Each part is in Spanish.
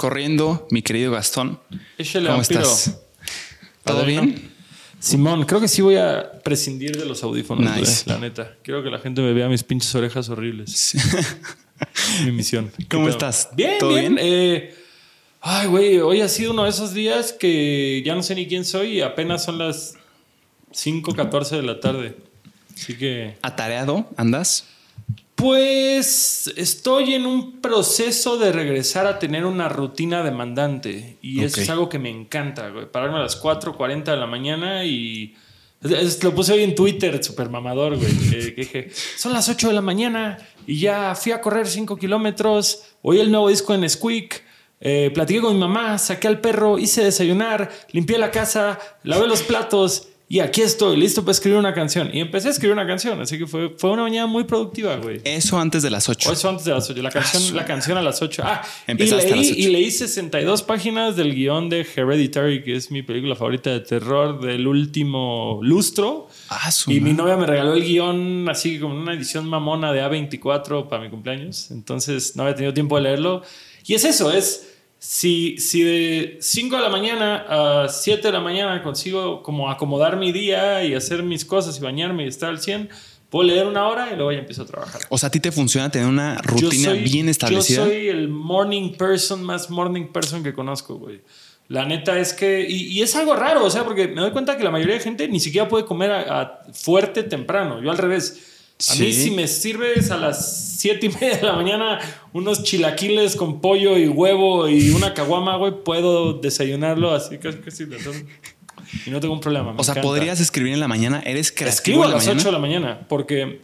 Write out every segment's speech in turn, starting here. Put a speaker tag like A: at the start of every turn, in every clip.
A: corriendo, mi querido Gastón.
B: Échale,
A: ¿Cómo
B: vampiro.
A: estás? ¿Todo bien?
B: Simón, creo que sí voy a prescindir de los audífonos,
A: Nice.
B: la neta. Quiero que la gente me vea mis pinches orejas horribles. Mi misión. ¿Qué
A: ¿Cómo estás?
B: Bien,
A: ¿Todo
B: bien.
A: bien?
B: Eh, ay, güey, hoy ha sido uno de esos días que ya no sé ni quién soy y apenas son las 5.14 de la tarde. Así que...
A: ¿Atareado? ¿Andas?
B: Pues estoy en un proceso de regresar a tener una rutina demandante y eso es algo que me encanta, güey. Pararme a las 4.40 de la mañana y... lo puse hoy en Twitter, super mamador, güey. que- que dije, son las 8 de la mañana y ya fui a correr 5 kilómetros, oí el nuevo disco en Squeak, eh, platiqué con mi mamá, saqué al perro, hice desayunar, limpié la casa, lavé los platos y aquí estoy, listo para escribir una canción. Y empecé a escribir una canción, así que fue, fue una mañana muy productiva, güey.
A: Eso antes de las 8.
B: O eso antes de las 8. La canción, la canción a las 8. Ah, y
A: Empezaste a
B: leí,
A: las ocho.
B: y leí 62 páginas del guion de Hereditary, que es mi película favorita de terror del último lustro.
A: Ah, su
B: Y mi
A: madre.
B: novia me regaló el guion así como una edición mamona de A24 para mi cumpleaños. Entonces no había tenido tiempo de leerlo. Y es eso, es si, si de 5 de la mañana a 7 de la mañana consigo como acomodar mi día y hacer mis cosas y bañarme y estar al 100, puedo leer una hora y luego ya empiezo a trabajar.
A: O sea, ¿a ti te funciona tener una rutina
B: soy-
A: bien establecida?
B: Yo soy el morning person más morning person que conozco, güey. La neta es que. Y, y es algo raro, o sea, porque me doy cuenta que la mayoría de gente ni siquiera puede comer a- a fuerte temprano. Yo al revés. A mí,
A: Sí.
B: si me sirves a las siete y media de la mañana unos chilaquiles con pollo y huevo y una caguama, güey, puedo desayunarlo así casi casi. entonces, Y no tengo un problema. me
A: o sea,
B: encanta.
A: podrías escribir en la mañana. ¿Eres creativo
B: Escribo a las
A: mañana?
B: 8 de la mañana porque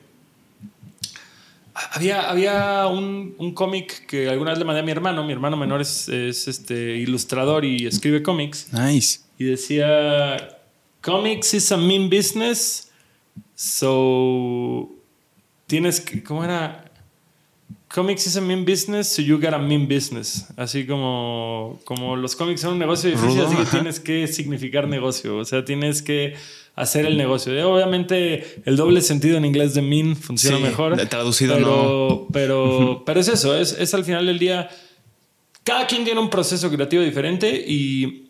B: había, había un, un cómic que alguna vez le mandé a mi hermano. Mi hermano menor es, es, este, ilustrador y escribe cómics.
A: Nice.
B: Y decía, comics is a mean business, so tienes que, ¿cómo era? Comics is a mean business, so you got a mean business. Así como, como los cómics son un negocio difícil,
A: Rudo,
B: así que
A: ajá.
B: tienes que significar negocio. O sea, tienes que hacer el negocio. Y obviamente, el doble sentido en inglés de mean funciona
A: Sí,
B: mejor.
A: traducido
B: pero, Pero, pero es eso, es, es al final del día. Cada quien tiene un proceso creativo diferente y,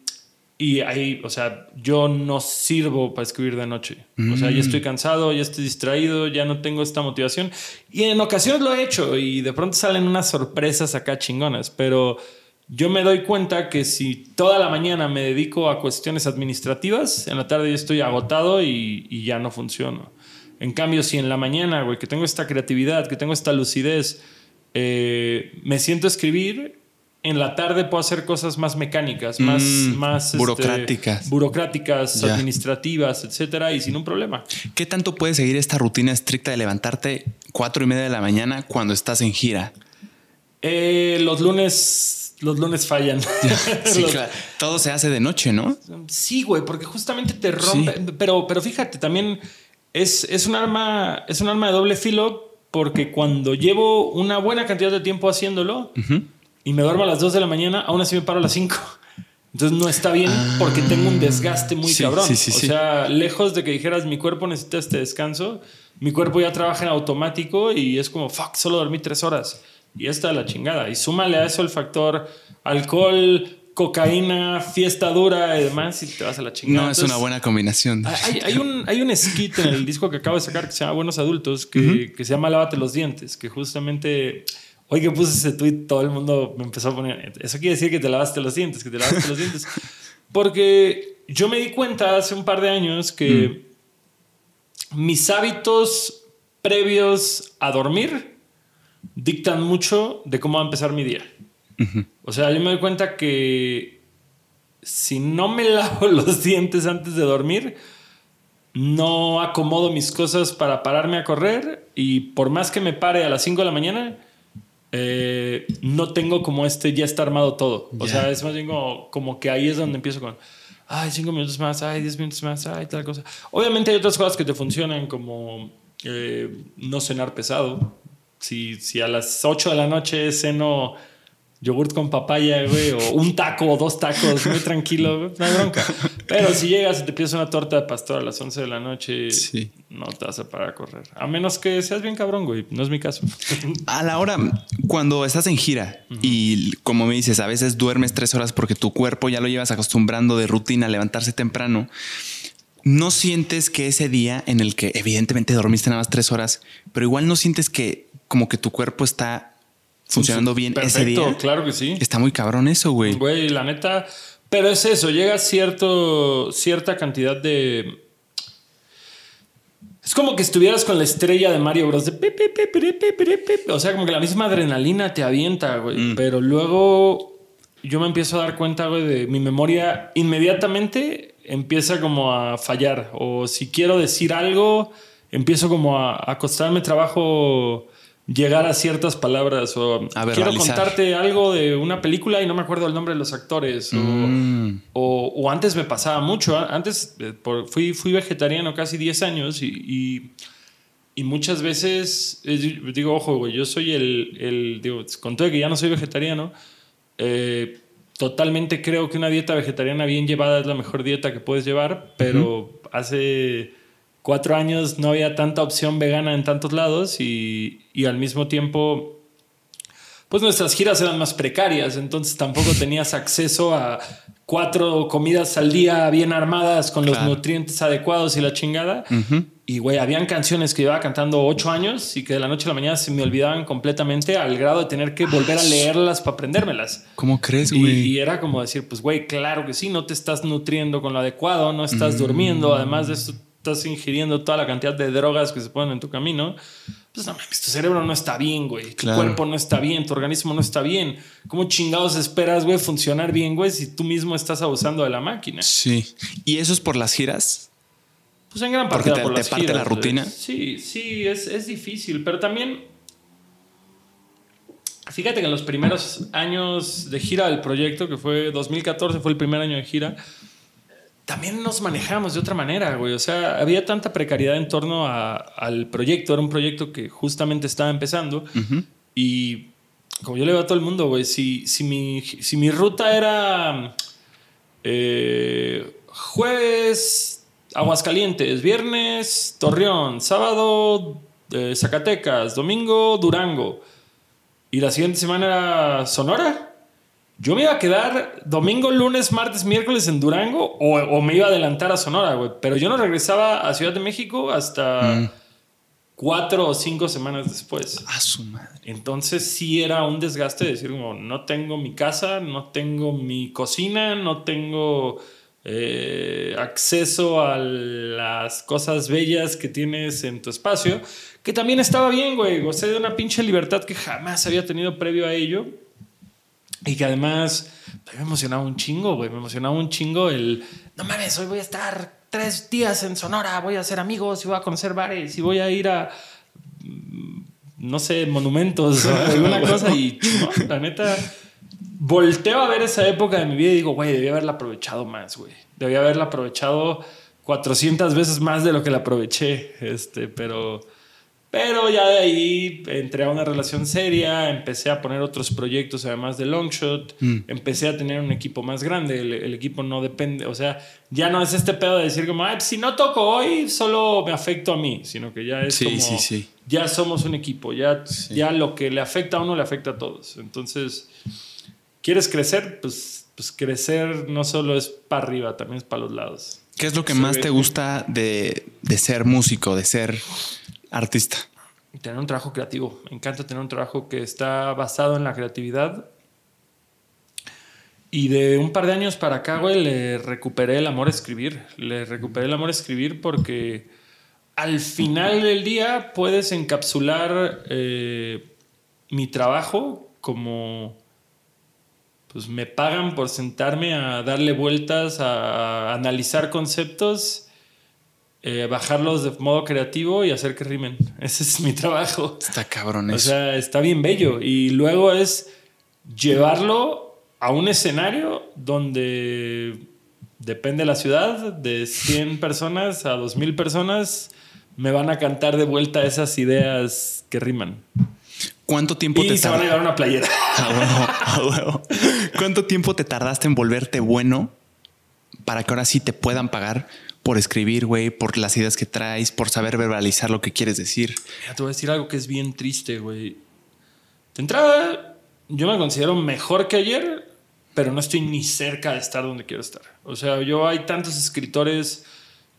B: y ahí, o sea, yo no sirvo para escribir de noche. O sea, ya estoy cansado, ya estoy distraído, ya no tengo esta motivación. Y en ocasiones lo he hecho y de pronto salen unas sorpresas acá chingonas, pero yo me doy cuenta que si toda la mañana me dedico a cuestiones administrativas, en la tarde ya estoy agotado y, y ya no funciono. En cambio, si en la mañana, güey, que tengo esta creatividad, que tengo esta lucidez, eh, me siento a escribir, en la tarde puedo hacer cosas más mecánicas, más,
A: Mm,
B: más este,
A: burocráticas.
B: burocráticas,
A: Ya.
B: administrativas, etcétera, y sin un problema.
A: ¿Qué tanto puedes seguir esta rutina estricta de levantarte cuatro y media de la mañana cuando estás en gira?
B: Eh, los lunes, los lunes fallan.
A: Sí,
B: Los-
A: claro. Todo se hace de noche, ¿no?
B: Sí, güey, porque justamente te rompe. Pero, pero fíjate, también es, es, un arma, es un arma de doble filo porque cuando llevo una buena cantidad de tiempo haciéndolo y me duermo a las 2 de la mañana, aún así me paro a las 5. Entonces no está bien porque tengo un desgaste muy
A: Sí,
B: cabrón.
A: sí, sí,
B: o sea, lejos de que dijeras mi cuerpo necesita este descanso, mi cuerpo ya trabaja en automático y es como, fuck, solo dormí tres horas. Y esta es la chingada. Y súmale a eso el factor alcohol, cocaína, fiesta dura y demás y te vas a la chingada.
A: No es
B: Entonces,
A: una buena combinación.
B: hay, hay un, hay un skit en el disco que acabo de sacar que se llama Buenos Adultos, que, que se llama Lávate los dientes, que justamente hoy que puse ese tweet todo el mundo me empezó a poner, eso quiere decir que te lavaste los dientes, que te lavaste los dientes. Porque yo me di cuenta hace un par de años que mis hábitos previos a dormir dictan mucho de cómo va a empezar mi día. O sea, yo me doy cuenta que si no me lavo los dientes antes de dormir, no acomodo mis cosas para pararme a correr y por más que me pare a las 5 de la mañana, eh, no tengo como este ya está armado todo. O sea, es más bien como, como que ahí es donde empiezo con, ay, 5 minutos más, ay, 10 minutos más, ay, tal cosa. Obviamente hay otras cosas que te funcionan como eh, no cenar pesado. Si, si a las 8 de la noche ceno yogurt con papaya, güey, o un taco o dos tacos, muy tranquilo, güey, no hay bronca. Pero si llegas y te pides una torta de pastor a las 11 de la noche, no te vas a parar a correr. A menos que seas bien cabrón, güey. No es mi caso.
A: A la hora, cuando estás en gira y como me dices, a veces duermes tres horas porque tu cuerpo ya lo llevas acostumbrando de rutina a levantarse temprano. ¿No sientes que ese día en el que evidentemente dormiste nada más tres horas, pero igual no sientes que como que tu cuerpo está funcionando bien ese día?
B: Claro que sí.
A: Está muy cabrón eso, güey.
B: Güey, la neta, pero es eso, llega cierto, cierta cantidad de... Es como que estuvieras con la estrella de Mario Bros. o sea, como que la misma adrenalina te avienta, güey. Mm. Pero luego yo me empiezo a dar cuenta, güey, de mi memoria inmediatamente empieza como a fallar. O si quiero decir algo, empiezo como a, a costarme trabajo llegar a ciertas palabras o quiero contarte algo de una película y no me acuerdo el nombre de los actores mm. o, antes me pasaba mucho antes eh, fui, fui vegetariano casi 10 años y, y, muchas veces digo ojo güey yo soy el, el digo con todo que ya no soy vegetariano eh, totalmente creo que una dieta vegetariana bien llevada es la mejor dieta que puedes llevar pero hace cuatro años no había tanta opción vegana en tantos lados y, al mismo tiempo, pues nuestras giras eran más precarias, entonces tampoco tenías acceso a cuatro comidas al día bien armadas con los nutrientes adecuados y la chingada. Y, güey, habían canciones que iba cantando ocho años y que de la noche a la mañana se me olvidaban completamente al grado de tener que volver a leerlas para aprendérmelas.
A: ¿Cómo crees, güey?
B: Y, era como decir, pues, güey, claro que sí, no te estás nutriendo con lo adecuado, no estás durmiendo, además de esto estás ingiriendo toda la cantidad de drogas que se ponen en tu camino, pues no mames, tu cerebro no está bien, güey. Tu cuerpo no está bien, tu organismo no está bien. ¿Cómo chingados esperas, güey, funcionar bien, güey, si tú mismo estás abusando de la máquina?
A: Sí. ¿Y eso es por las giras?
B: Pues en gran parte
A: Porque te,
B: por
A: te parte la rutina.
B: Sí, sí, es, es difícil, pero también Fíjate que en los primeros años de gira del proyecto, que fue 2014, fue el primer año de gira, también nos manejamos de otra manera, güey. O sea, había tanta precariedad en torno al proyecto. Era un proyecto que justamente estaba empezando. Y como yo le digo a todo el mundo, güey, si, si, mi, si mi ruta era eh, jueves Aguascalientes, viernes Torreón, sábado eh, Zacatecas, domingo Durango y la siguiente semana era Sonora yo me iba a quedar domingo, lunes, martes, miércoles en Durango o, me iba a adelantar a Sonora, güey. Pero yo no regresaba a Ciudad de México hasta mm. cuatro o cinco semanas después.
A: A su madre.
B: Entonces sí era un desgaste decir como no tengo mi casa, no tengo mi cocina, no tengo eh, acceso a las cosas bellas que tienes en tu espacio. Que también estaba bien, güey. Gocé de una pinche libertad que jamás había tenido previo a ello y que además me emocionaba un chingo, güey. Me emocionaba un chingo el. No mames, hoy voy a estar tres días en Sonora, voy a hacer amigos y voy a conocer bares y voy a ir a. Mm, no sé, monumentos o alguna cosa. Y la neta, volteo a ver esa época de mi vida y digo, güey, debía haberla aprovechado más, güey. Debía haberla aprovechado 400 veces más de lo que la aproveché. Este, pero pero ya de ahí entré a una relación seria, empecé a poner otros proyectos además de Longshot, mm. empecé a tener un equipo más grande, el, equipo no depende, o sea, ya no es este pedo de decir como, si no toco hoy, solo me afecto a mí, sino que ya es como, ya somos un equipo, ya, ya lo que le afecta a uno le afecta a todos. Entonces, ¿quieres crecer? Pues, pues crecer no solo es para arriba, también es para los lados.
A: ¿Qué es lo que más te gusta de, de ser músico, de ser artista?
B: Tener un trabajo creativo. Me encanta tener un trabajo que está basado en la creatividad. Y de un par de años para acá, güey, le recuperé el amor a escribir. Le recuperé el amor a escribir porque al final del día puedes encapsular eh, mi trabajo como pues me pagan por sentarme a darle vueltas, a analizar conceptos eh, bajarlos de modo creativo y hacer que rimen. Ese es mi trabajo.
A: Está cabrón eso.
B: O sea, está bien bello. Y luego es llevarlo a un escenario donde depende de la ciudad, de 100 personas a 2000 personas, me van a cantar de vuelta esas ideas que riman.
A: ¿Cuánto tiempo
B: y te se van a llevar una playera?
A: ¿Cuánto tiempo te tardaste en volverte bueno para que ahora sí te puedan pagar por escribir, güey, por las ideas que traes, por saber verbalizar lo que quieres decir.
B: Mira, te voy a decir algo que es bien triste, güey. De entrada, yo me considero mejor que ayer, pero no estoy ni cerca de estar donde quiero estar. O sea, yo hay tantos escritores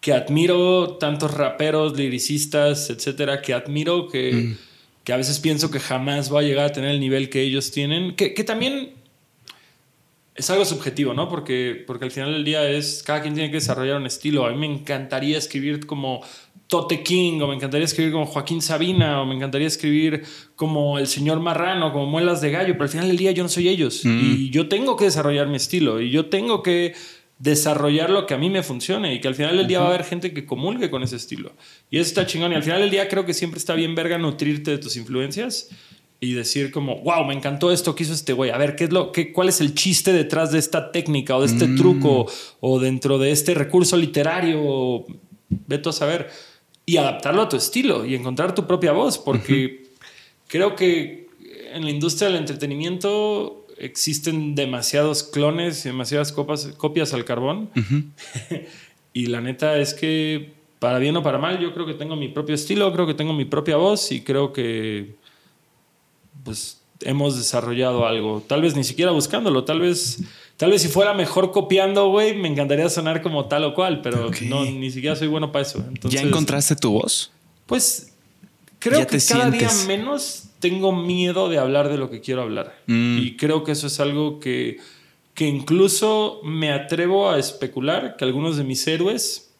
B: que admiro, tantos raperos, liricistas, etcétera, que admiro que,
A: Mm.
B: que a veces pienso que jamás voy a llegar a tener el nivel que ellos tienen. Que, que también es algo subjetivo, ¿no? Porque, porque al final del día es, cada quien tiene que desarrollar un estilo. A mí me encantaría escribir como Tote King, o me encantaría escribir como Joaquín Sabina, o me encantaría escribir como El Señor Marrano, como Muelas de Gallo, pero al final del día yo no soy ellos. Y yo tengo que desarrollar mi estilo, y yo tengo que desarrollar lo que a mí me funcione, y que al final del día va a haber gente que comulgue con ese estilo. Y eso está chingón, y al final del día creo que siempre está bien verga nutrirte de tus influencias y decir como, wow, me encantó esto que hizo este güey. A ver, ¿qué es lo, qué, ¿cuál es el chiste detrás de esta técnica o de este truco o dentro de este recurso literario? o Vete a saber. Y adaptarlo a tu estilo y encontrar tu propia voz, porque creo que en la industria del entretenimiento existen demasiados clones y demasiadas copas, copias al carbón. y la neta es que, para bien o para mal, yo creo que tengo mi propio estilo, creo que tengo mi propia voz y creo que pues hemos desarrollado algo. Tal vez ni siquiera buscándolo, tal vez, tal vez si fuera mejor copiando, güey, me encantaría sonar como tal o cual, pero no, ni siquiera soy bueno para eso. Entonces,
A: ¿Ya encontraste tu voz?
B: Pues creo que cada
A: sientes.
B: día menos tengo miedo de hablar de lo que quiero hablar.
A: Mm.
B: Y creo que eso es algo que, que incluso me atrevo a especular que algunos de mis héroes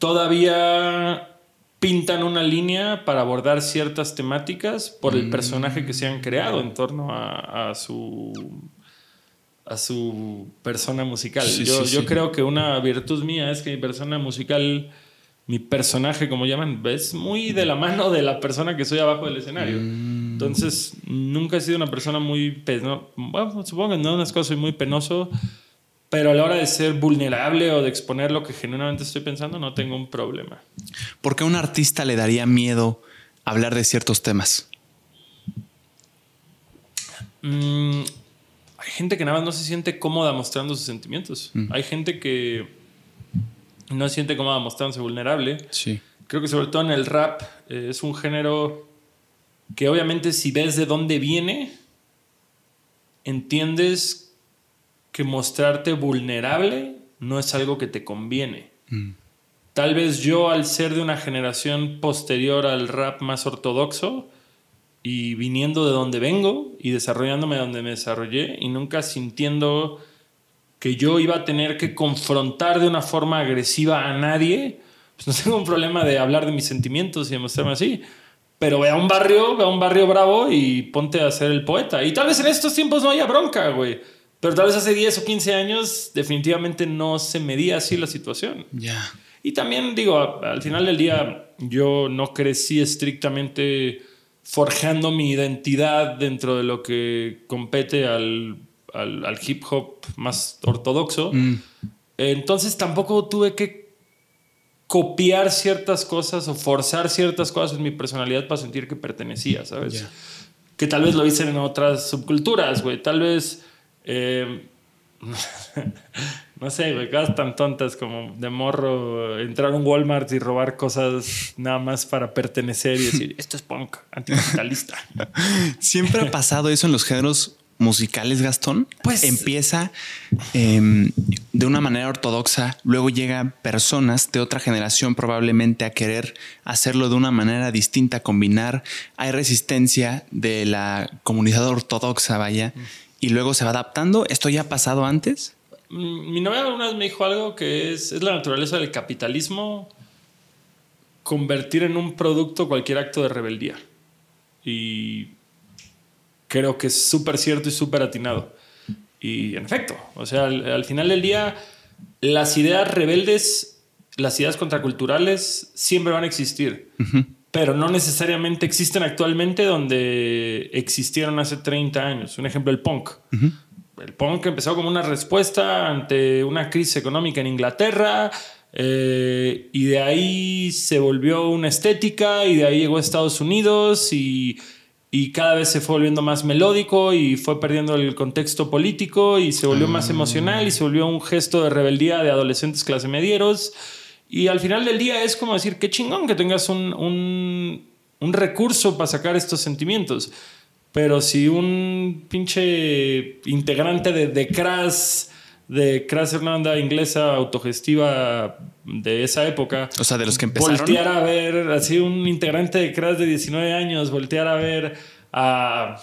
B: todavía pintan una línea para abordar ciertas temáticas por el personaje que se han creado en torno a, a su a su persona musical.
A: Sí,
B: yo,
A: sí,
B: yo
A: sí.
B: creo que una virtud mía es que mi persona musical, mi personaje, como llaman, es muy de la mano de la persona que soy abajo del escenario.
A: Mm.
B: Entonces, nunca he sido una persona muy. Bueno, supongo que en unas cosas soy muy penoso, pero a la hora de ser vulnerable o de exponer lo que genuinamente estoy pensando, no tengo un problema.
A: ¿Por qué a un artista le daría miedo hablar de ciertos temas?
B: Mm, hay gente que nada más no se siente cómoda mostrando sus sentimientos. Hay gente que no se siente cómoda mostrándose vulnerable.
A: Sí.
B: Creo que sobre todo en el rap eh, es un género que obviamente si ves de dónde viene, entiendes que mostrarte vulnerable no es algo que te conviene. Tal vez yo al ser de una generación posterior al rap más ortodoxo y viniendo de donde vengo y desarrollándome donde me desarrollé y nunca sintiendo que yo iba a tener que confrontar de una forma agresiva a nadie, pues no tengo un problema de hablar de mis sentimientos y de mostrarme así. Pero ve a un barrio, ve a un barrio bravo y ponte a ser el poeta. Y tal vez en estos tiempos no haya bronca, güey. Pero tal vez hace 10 o 15 años definitivamente no se medía así la situación.
A: Ya.
B: Y también digo, al final del día yo no crecí estrictamente forjando mi identidad dentro de lo que compete al, al- al hip hop más ortodoxo.
A: Mm.
B: Entonces tampoco tuve que copiar ciertas cosas o forzar ciertas cosas en mi personalidad para sentir que pertenecía, ¿sabes? Que tal vez lo hice en otras subculturas, güey. Tal vez... eh, no sé, güey, cosas tan tontas como de morro entrar a un Walmart y robar cosas nada más para pertenecer y decir, esto es punk, anticapitalista.
A: ¿Siempre ha pasado eso en los géneros musicales, Gastón?
B: Pues-
A: Empieza em, de una manera ortodoxa, luego llegan personas de otra generación probablemente a querer hacerlo de una manera distinta, combinar. Hay resistencia de la comunidad ortodoxa, vaya, y luego se va adaptando. ¿Esto ya ha pasado antes?
B: Mm, Mi novia una vez me dijo algo que es, es la naturaleza del capitalismo convertir en un producto cualquier acto de rebeldía. Y creo que es súper cierto y súper atinado. Y en efecto, o sea, al, al final del día, las ideas rebeldes, las ideas contraculturales siempre van a existir, pero no necesariamente existen actualmente donde existieron hace 30 años. Un ejemplo, el punk. El punk empezó como una respuesta ante una crisis económica en Inglaterra. eh, y de ahí se volvió una estética y de ahí llegó a Estados Unidos y, y cada vez se fue volviendo más melódico y fue perdiendo el contexto político y se volvió más emocional y se volvió un gesto de rebeldía de adolescentes clase medieros. Y al final del día es como decir, qué chingón que tengas un, un, un recurso para sacar estos sentimientos. Pero si un pinche integrante de, de Crash, de Crash banda inglesa autogestiva de esa época.
A: O sea, de los que empezaron.
B: Voltear a ver, así un integrante de Crash de 19 años, voltear a ver a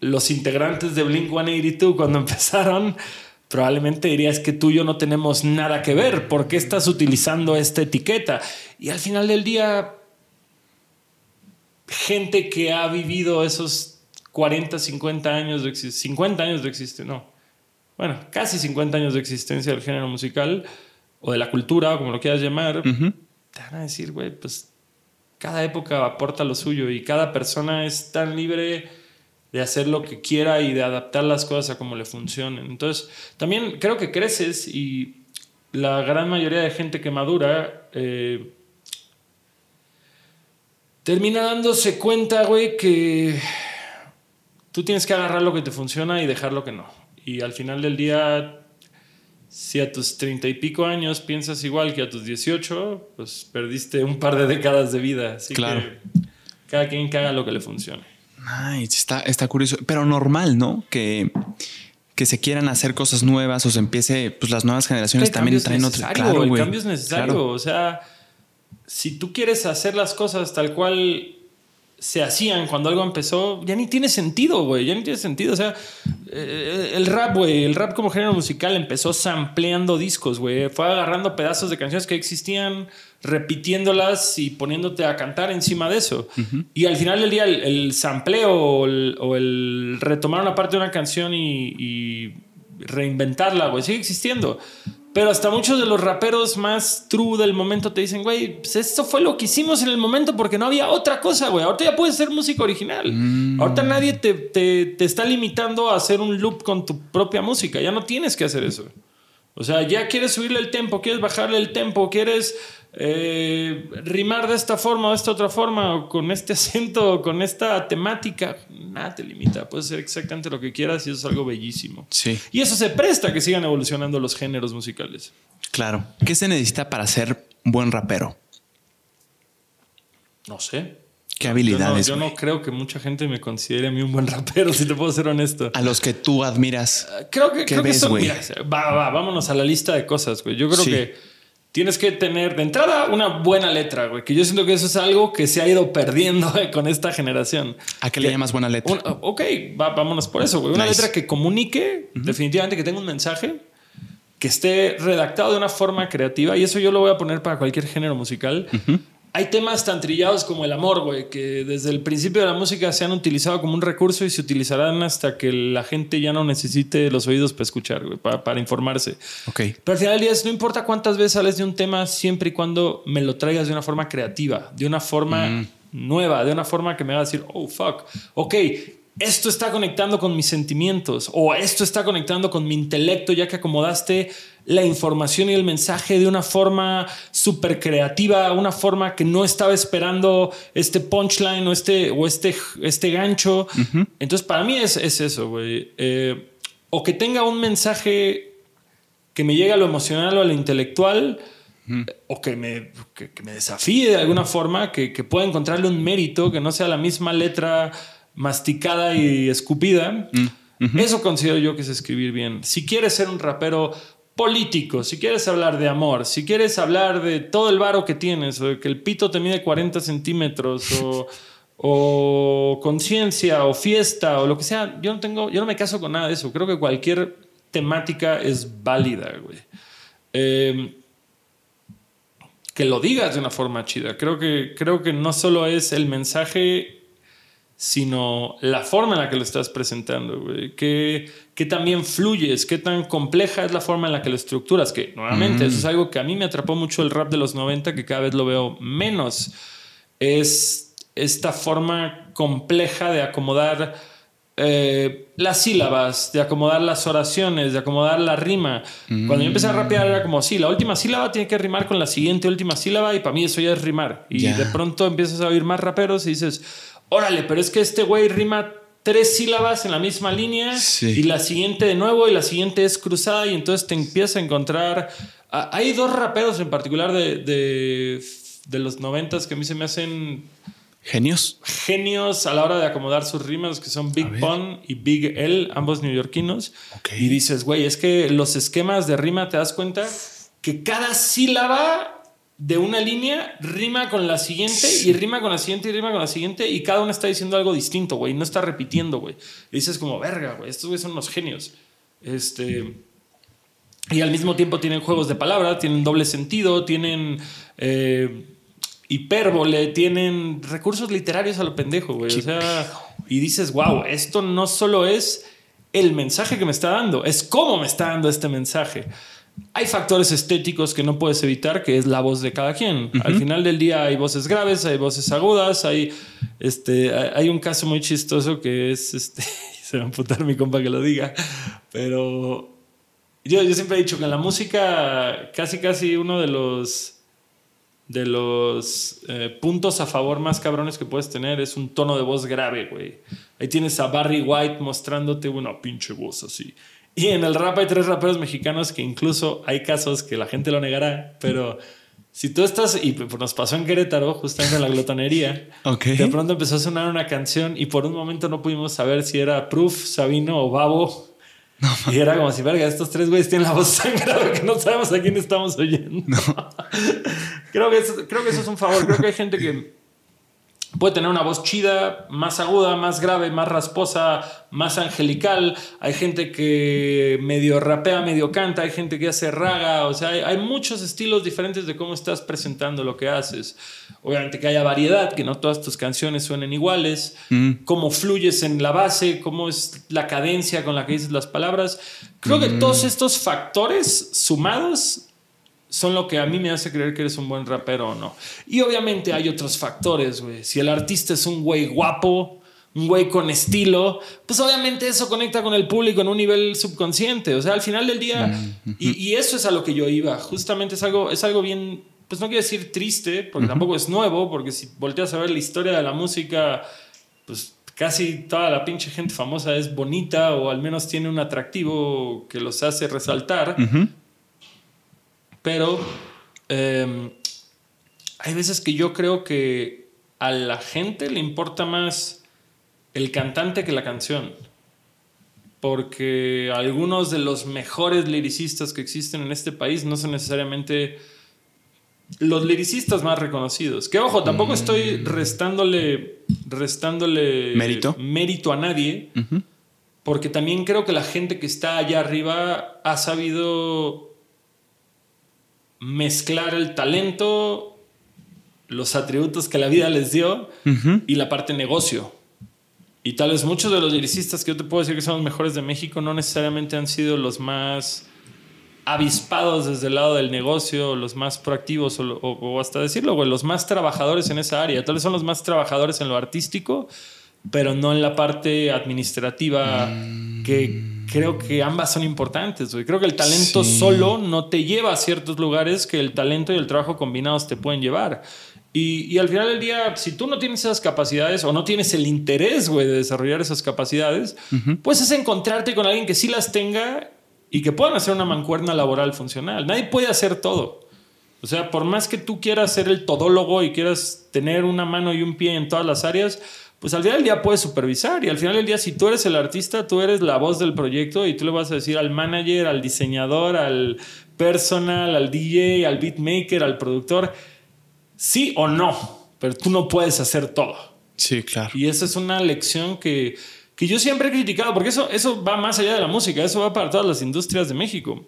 B: los integrantes de Blink 182 cuando empezaron, probablemente dirías que tú y yo no tenemos nada que ver. ¿Por qué estás utilizando esta etiqueta? Y al final del día, gente que ha vivido esos 40, 50 años de existencia, 50 años de existencia, no, bueno, casi 50 años de existencia del género musical o de la cultura, o como lo quieras llamar, te van a decir, güey, pues cada época aporta lo suyo y cada persona es tan libre de hacer lo que quiera y de adaptar las cosas a como le funcionen. Entonces, también creo que creces y la gran mayoría de gente que madura eh, termina dándose cuenta, güey, que tú tienes que agarrar lo que te funciona y dejar lo que no. Y al final del día, si a tus treinta y pico años piensas igual que a tus 18, pues perdiste un par de décadas de vida. Así
A: Claro.
B: que cada quien que haga lo que le funcione.
A: Ay, está, está curioso, pero normal, ¿no? Que, que se quieran hacer cosas nuevas o se empiece, pues las nuevas generaciones también traen otra. Claro,
B: el cambio es necesario.
A: Claro.
B: O sea, si tú quieres hacer las cosas tal cual se hacían cuando algo empezó, ya ni tiene sentido, güey. Ya ni tiene sentido. O sea, eh, el rap, güey, el rap como género musical empezó sampleando discos, güey. Fue agarrando pedazos de canciones que existían, repitiéndolas y poniéndote a cantar encima de eso. Y al final del día, el, el sampleo o el, o el retomar una parte de una canción y, y reinventarla, güey, sigue existiendo. Pero hasta muchos de los raperos más true del momento te dicen, güey, pues esto fue lo que hicimos en el momento porque no había otra cosa, güey. Ahorita ya puedes hacer música original. Ahorita nadie te, te- te está limitando a hacer un loop con tu propia música. Ya no tienes que hacer eso. O sea, ya quieres subirle el tempo, quieres bajarle el tempo, quieres eh, rimar de esta forma o de esta otra forma, o con este acento, o con esta temática. Nada te limita. Puedes hacer exactamente lo que quieras y eso es algo bellísimo.
A: Sí,
B: Y eso se presta a que sigan evolucionando los géneros musicales.
A: claro. ¿Qué se necesita para ser buen rapero?
B: No sé.
A: ¿Qué
B: Yo,
A: habilidades?
B: no, yo no creo que mucha gente me considere a mí un buen rapero, si te puedo ser honesto.
A: A los que tú admiras.
B: Creo que,
A: ¿Qué
B: creo que son- mira, va, va, vámonos a la lista de cosas, güey. Yo creo
A: Sí.
B: que tienes que tener de entrada una buena letra, güey. Que yo siento que eso es algo que se ha ido perdiendo eh, con esta generación.
A: ¿A qué le llamas buena letra?
B: Un- ok, va- vámonos por eso, güey. Una
A: Nice.
B: letra que comunique, definitivamente que tenga un mensaje, que esté redactado de una forma creativa, y eso yo lo voy a poner para cualquier género musical. Hay temas tan trillados como el amor, güey, que desde el principio de la música se han utilizado como un recurso y se utilizarán hasta que la gente ya no necesite los oídos para escuchar, güey, para, para informarse.
A: Ok.
B: Pero al final del día es, no importa cuántas veces sales de un tema, siempre y cuando me lo traigas de una forma creativa, de una forma nueva, de una forma que me haga decir, oh, fuck, ok, esto está conectando con mis sentimientos o esto está conectando con mi intelecto ya que acomodaste la información y el mensaje de una forma súper creativa, una forma que no estaba esperando este punchline o este, o este, este gancho. Entonces, para mí es, es eso, güey. Eh, o que tenga un mensaje que me llegue a lo emocional o a lo intelectual, o que me, que, que me desafíe de alguna forma, que, que pueda encontrarle un mérito, que no sea la misma letra masticada y escupida. Eso considero yo que es escribir bien. Si quieres ser un rapero político, si quieres hablar de amor, si quieres hablar de todo el varo que tienes, o de que el pito te mide 40 centímetros, o, o conciencia, o fiesta, o lo que sea, yo no tengo, yo no me caso con nada de eso. Creo que cualquier temática es válida, güey. Eh, que lo digas de una forma chida. Creo que, creo que no solo es el mensaje, sino la forma en la que lo estás presentando, güey. Que, que también fluyes, qué tan compleja es la forma en la que lo estructuras. Que nuevamente, eso es algo que a mí me atrapó mucho el rap de los 90, que cada vez lo veo menos. Es esta forma compleja de acomodar eh, las sílabas, de acomodar las oraciones, de acomodar la rima. Cuando yo empecé a rapear era como, sí, la última sílaba tiene que rimar con la siguiente última sílaba y para mí eso ya es rimar. Y de pronto empiezas a oír más raperos y dices, órale, pero es que este güey rima tres sílabas en la misma línea y la siguiente de nuevo y la siguiente es cruzada y entonces te empiezas a encontrar... hay dos raperos en particular de, de, los noventas que a mí se me hacen...
A: Genios.
B: Genios a la hora de acomodar sus rimas, que son Big Pun y Big L, ambos neoyorquinos. Y dices, güey, es que los esquemas de rima te das cuenta que cada sílaba de una línea rima con la siguiente y rima con la siguiente y rima con la siguiente y cada uno está diciendo algo distinto, güey, no está repitiendo, güey. Y dices como, verga, güey, estos güeyes son unos genios. Este... Y al mismo tiempo tienen juegos de palabras, tienen doble sentido, tienen eh, hipérbole, tienen recursos literarios a lo pendejo, güey. O sea, y dices, wow, esto no solo es el mensaje que me está dando, es cómo me está dando este mensaje hay factores estéticos que no puedes evitar, que es la voz de cada quien. Al final del día hay voces graves, hay voces agudas, hay, este, hay un caso muy chistoso que es, este, se va a amputar mi compa que lo diga, pero yo, yo siempre he dicho que en la música casi casi uno de los de los eh, puntos a favor más cabrones que puedes tener es un tono de voz grave, güey. Ahí tienes a Barry White mostrándote una pinche voz así. Y en el rap hay tres raperos mexicanos que incluso hay casos que la gente lo negará, pero si tú estás, y nos pasó en Querétaro, justamente en la glotonería, de pronto empezó a sonar una canción y por un momento no pudimos saber si era Proof, Sabino o Babo. y era como si, verga, estos tres güeyes tienen la voz tan grave que no sabemos a quién estamos oyendo. creo, que creo que eso es un favor. Creo que hay gente que Puede tener una voz chida, más aguda, más grave, más rasposa, más angelical. Hay gente que medio rapea, medio canta. Hay gente que hace raga. O sea, hay, muchos estilos diferentes de cómo estás presentando lo que haces. Obviamente que haya variedad, que no todas tus canciones suenen iguales. Mm. Cómo fluyes en la base, cómo es la cadencia con la que dices las palabras. Creo que mm. todos estos factores sumados son lo que a mí me hace creer que eres un buen rapero o no. Y obviamente hay otros factores, güey. Si el artista es un güey guapo, un güey con estilo, pues obviamente eso conecta con el público en un nivel subconsciente. O sea, al final del día, mm, y, eso es a lo que yo iba. Justamente es algo, es algo bien, pues no quiero decir triste, porque tampoco es nuevo, porque si volteas a ver la historia de la música, pues casi toda la pinche gente famosa es bonita o al menos tiene un atractivo que los hace resaltar. Pero em, hay veces que yo creo que a la gente le importa más el cantante que la canción. Porque algunos de los mejores liricistas que existen en este país no son necesariamente los liricistas más reconocidos. Que ojo, tampoco estoy mm. restándole, restándole
A: mérito,
B: mérito a nadie. Porque también creo que la gente que está allá arriba ha sabido mezclar el talento, los atributos que la vida les dio y la parte negocio. Y tal vez muchos de los lyricistas que yo te puedo decir que son los mejores de México no necesariamente han sido los más avispados desde el lado del negocio, los más proactivos o, hasta decirlo, los más trabajadores en esa área. Tal vez son los más trabajadores en lo artístico, pero no en la parte administrativa mm. que creo que ambas son importantes, Creo que el talento solo no te lleva a ciertos lugares que el talento y el trabajo combinados te pueden llevar. Y, al final del día, si tú no tienes esas capacidades o no tienes el interés, güey, de desarrollar esas capacidades, pues es encontrarte con alguien que sí las tenga y que puedan hacer una mancuerna laboral funcional. Nadie puede hacer todo. O sea, por más que tú quieras ser el todólogo y quieras tener una mano y un pie en todas las áreas, pues al final del día puedes supervisar y al final del día si tú eres el artista, tú eres la voz del proyecto y tú le vas a decir al manager, al diseñador, al personal, al DJ, al beatmaker, al productor, sí o no, pero tú no puedes hacer todo.
A: Sí, claro.
B: Y esa es una lección que, que yo siempre he criticado, porque eso, eso va más allá de la música, eso va para todas las industrias de México.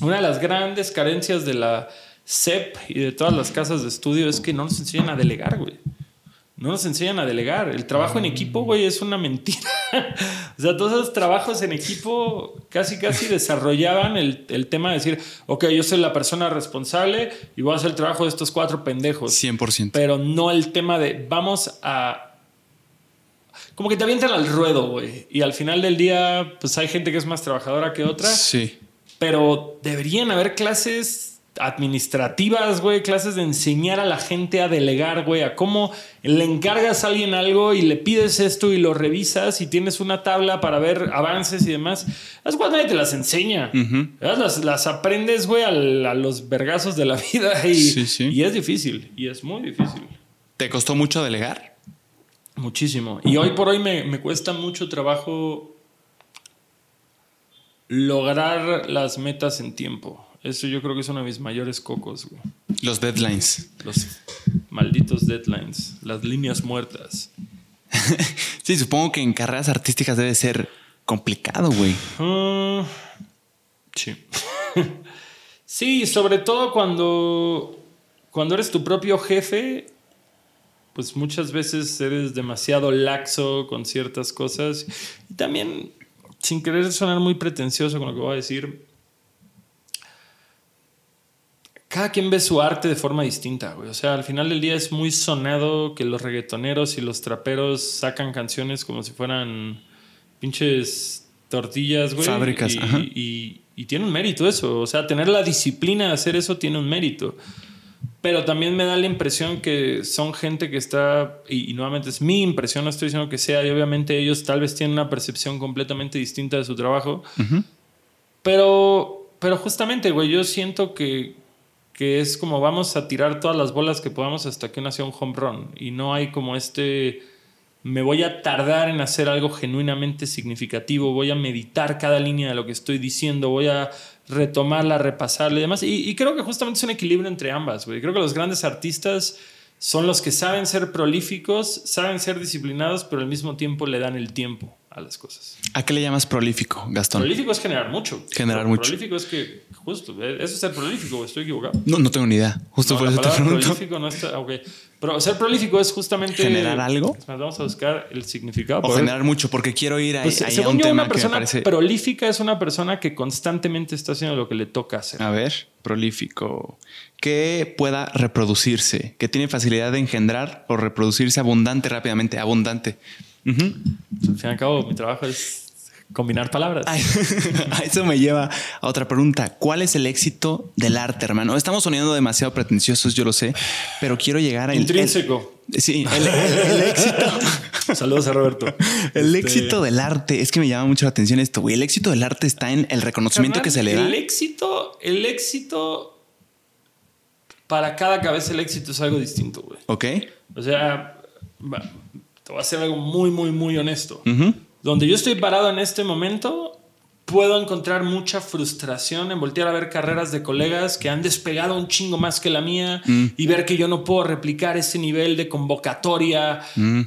B: Una de las grandes carencias de la CEP y de todas las casas de estudio es que no nos enseñan a delegar, güey. No nos enseñan a delegar. El trabajo en equipo, güey, es una mentira. o sea, todos esos trabajos en equipo casi, casi desarrollaban el, tema de decir, ok, yo soy la persona responsable y voy a hacer el trabajo de estos cuatro pendejos.
A: 100%.
B: Pero no el tema de vamos a... Como que te avientan al ruedo, güey. Y al final del día, pues hay gente que es más trabajadora que otra.
A: Sí.
B: Pero deberían haber clases administrativas, güey, clases de enseñar a la gente a delegar, güey, a cómo le encargas a alguien algo y le pides esto y lo revisas y tienes una tabla para ver avances y demás. Es cuando nadie te las enseña. las, las, aprendes, güey, a, los vergazos de la vida y, y es difícil, y es muy difícil.
A: ¿Te costó mucho delegar?
B: Muchísimo. Y hoy por hoy me, me cuesta mucho trabajo lograr las metas en tiempo. Eso yo creo que es uno de mis mayores cocos, güey.
A: Los deadlines.
B: Los malditos deadlines. Las líneas muertas.
A: sí, supongo que en carreras artísticas debe ser complicado, güey.
B: Ah, sí. sí, sobre todo cuando, cuando eres tu propio jefe, pues muchas veces eres demasiado laxo con ciertas cosas. Y también, sin querer sonar muy pretencioso con lo que voy a decir, cada quien ve su arte de forma distinta, güey. O sea, al final del día es muy sonado que los reggaetoneros y los traperos sacan canciones como si fueran pinches tortillas, güey.
A: Fábricas,
B: y,
A: ajá.
B: Y, tiene un mérito eso. O sea, tener la disciplina de hacer eso tiene un mérito. Pero también me da la impresión que son gente que está, y, nuevamente es mi impresión, no estoy diciendo que sea, y obviamente ellos tal vez tienen una percepción completamente distinta de su trabajo. Pero, pero justamente, güey, yo siento que, que es como vamos a tirar todas las bolas que podamos hasta que nació un home run. Y no hay como este, me voy a tardar en hacer algo genuinamente significativo, voy a meditar cada línea de lo que estoy diciendo, voy a retomarla, repasarla y demás. Y, creo que justamente es un equilibrio entre ambas. Creo que los grandes artistas son los que saben ser prolíficos, saben ser disciplinados, pero al mismo tiempo le dan el tiempo a las cosas.
A: ¿A qué le llamas prolífico, Gastón?
B: Prolífico es generar mucho.
A: Generar mucho.
B: Prolífico es que, justo, eso es ser prolífico, estoy equivocado.
A: No, no tengo ni idea. Justo por eso te pregunto.
B: Prolífico no está, ok. Pero ser prolífico es justamente.
A: ¿Generar algo?
B: Vamos a buscar el significado.
A: O generar mucho, porque quiero ir
B: pues,
A: ahí,
B: a un tema una persona prolífica es una persona que constantemente está haciendo lo que le toca hacer.
A: A ver, prolífico. Que pueda reproducirse, que tiene facilidad de engendrar o reproducirse abundante rápidamente, abundante.
B: Al fin y al cabo, mi trabajo es combinar palabras.
A: a eso me lleva a otra pregunta. ¿Cuál es el éxito del arte, hermano? Estamos soniendo demasiado pretenciosos, yo lo sé, pero quiero llegar a...
B: Intrínseco.
A: sí, el, éxito.
B: Saludos a Roberto.
A: El este, éxito del arte. Es que me llama mucho la atención esto, güey. El éxito del arte está en el reconocimiento que se le da.
B: El éxito, el éxito, para cada cabeza el éxito es algo distinto, güey.
A: Ok.
B: O sea, te voy a hacer algo muy, muy, muy honesto. Donde yo estoy parado en este momento, puedo encontrar mucha frustración en voltear a ver carreras de colegas que han despegado un chingo más que la mía mm. y ver que yo no puedo replicar ese nivel de convocatoria. Mm,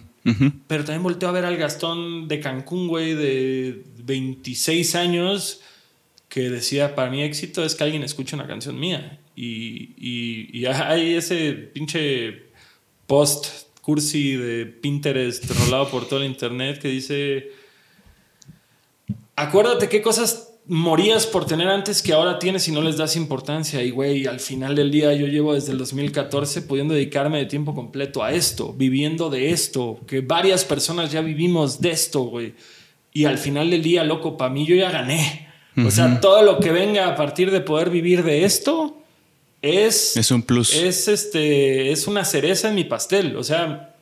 B: Pero también volteo a ver al Gastón de Cancún, güey, de 26 años, que decía, para mi éxito es que alguien escuche una canción mía. Y, y, y hay ese pinche post cursi de Pinterest rolado por todo el internet que dice, acuérdate qué cosas morías por tener antes que ahora tienes y no les das importancia. Y güey, al final del día yo llevo desde el 2014 pudiendo dedicarme de tiempo completo a esto, viviendo de esto, que varias personas ya vivimos de esto, güey. Y al final del día, loco, para mí yo ya gané. O sea, todo lo que venga a partir de poder vivir de esto, es,
A: es un plus.
B: Es, este, es una cereza en mi pastel. O sea,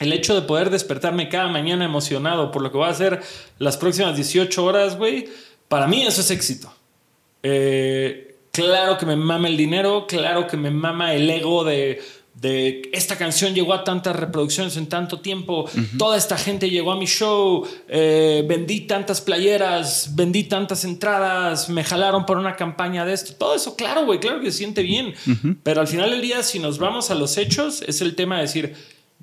B: el hecho de poder despertarme cada mañana emocionado por lo que voy a hacer las próximas 18 horas, güey, para mí eso es éxito. Eh, claro que me mama el dinero, claro que me mama el ego de de esta canción llegó a tantas reproducciones en tanto tiempo, toda esta gente llegó a mi show, eh, vendí tantas playeras, vendí tantas entradas, me jalaron por una campaña de esto, todo eso, claro, güey, claro que se siente bien, pero al final del día, si nos vamos a los hechos, es el tema de decir,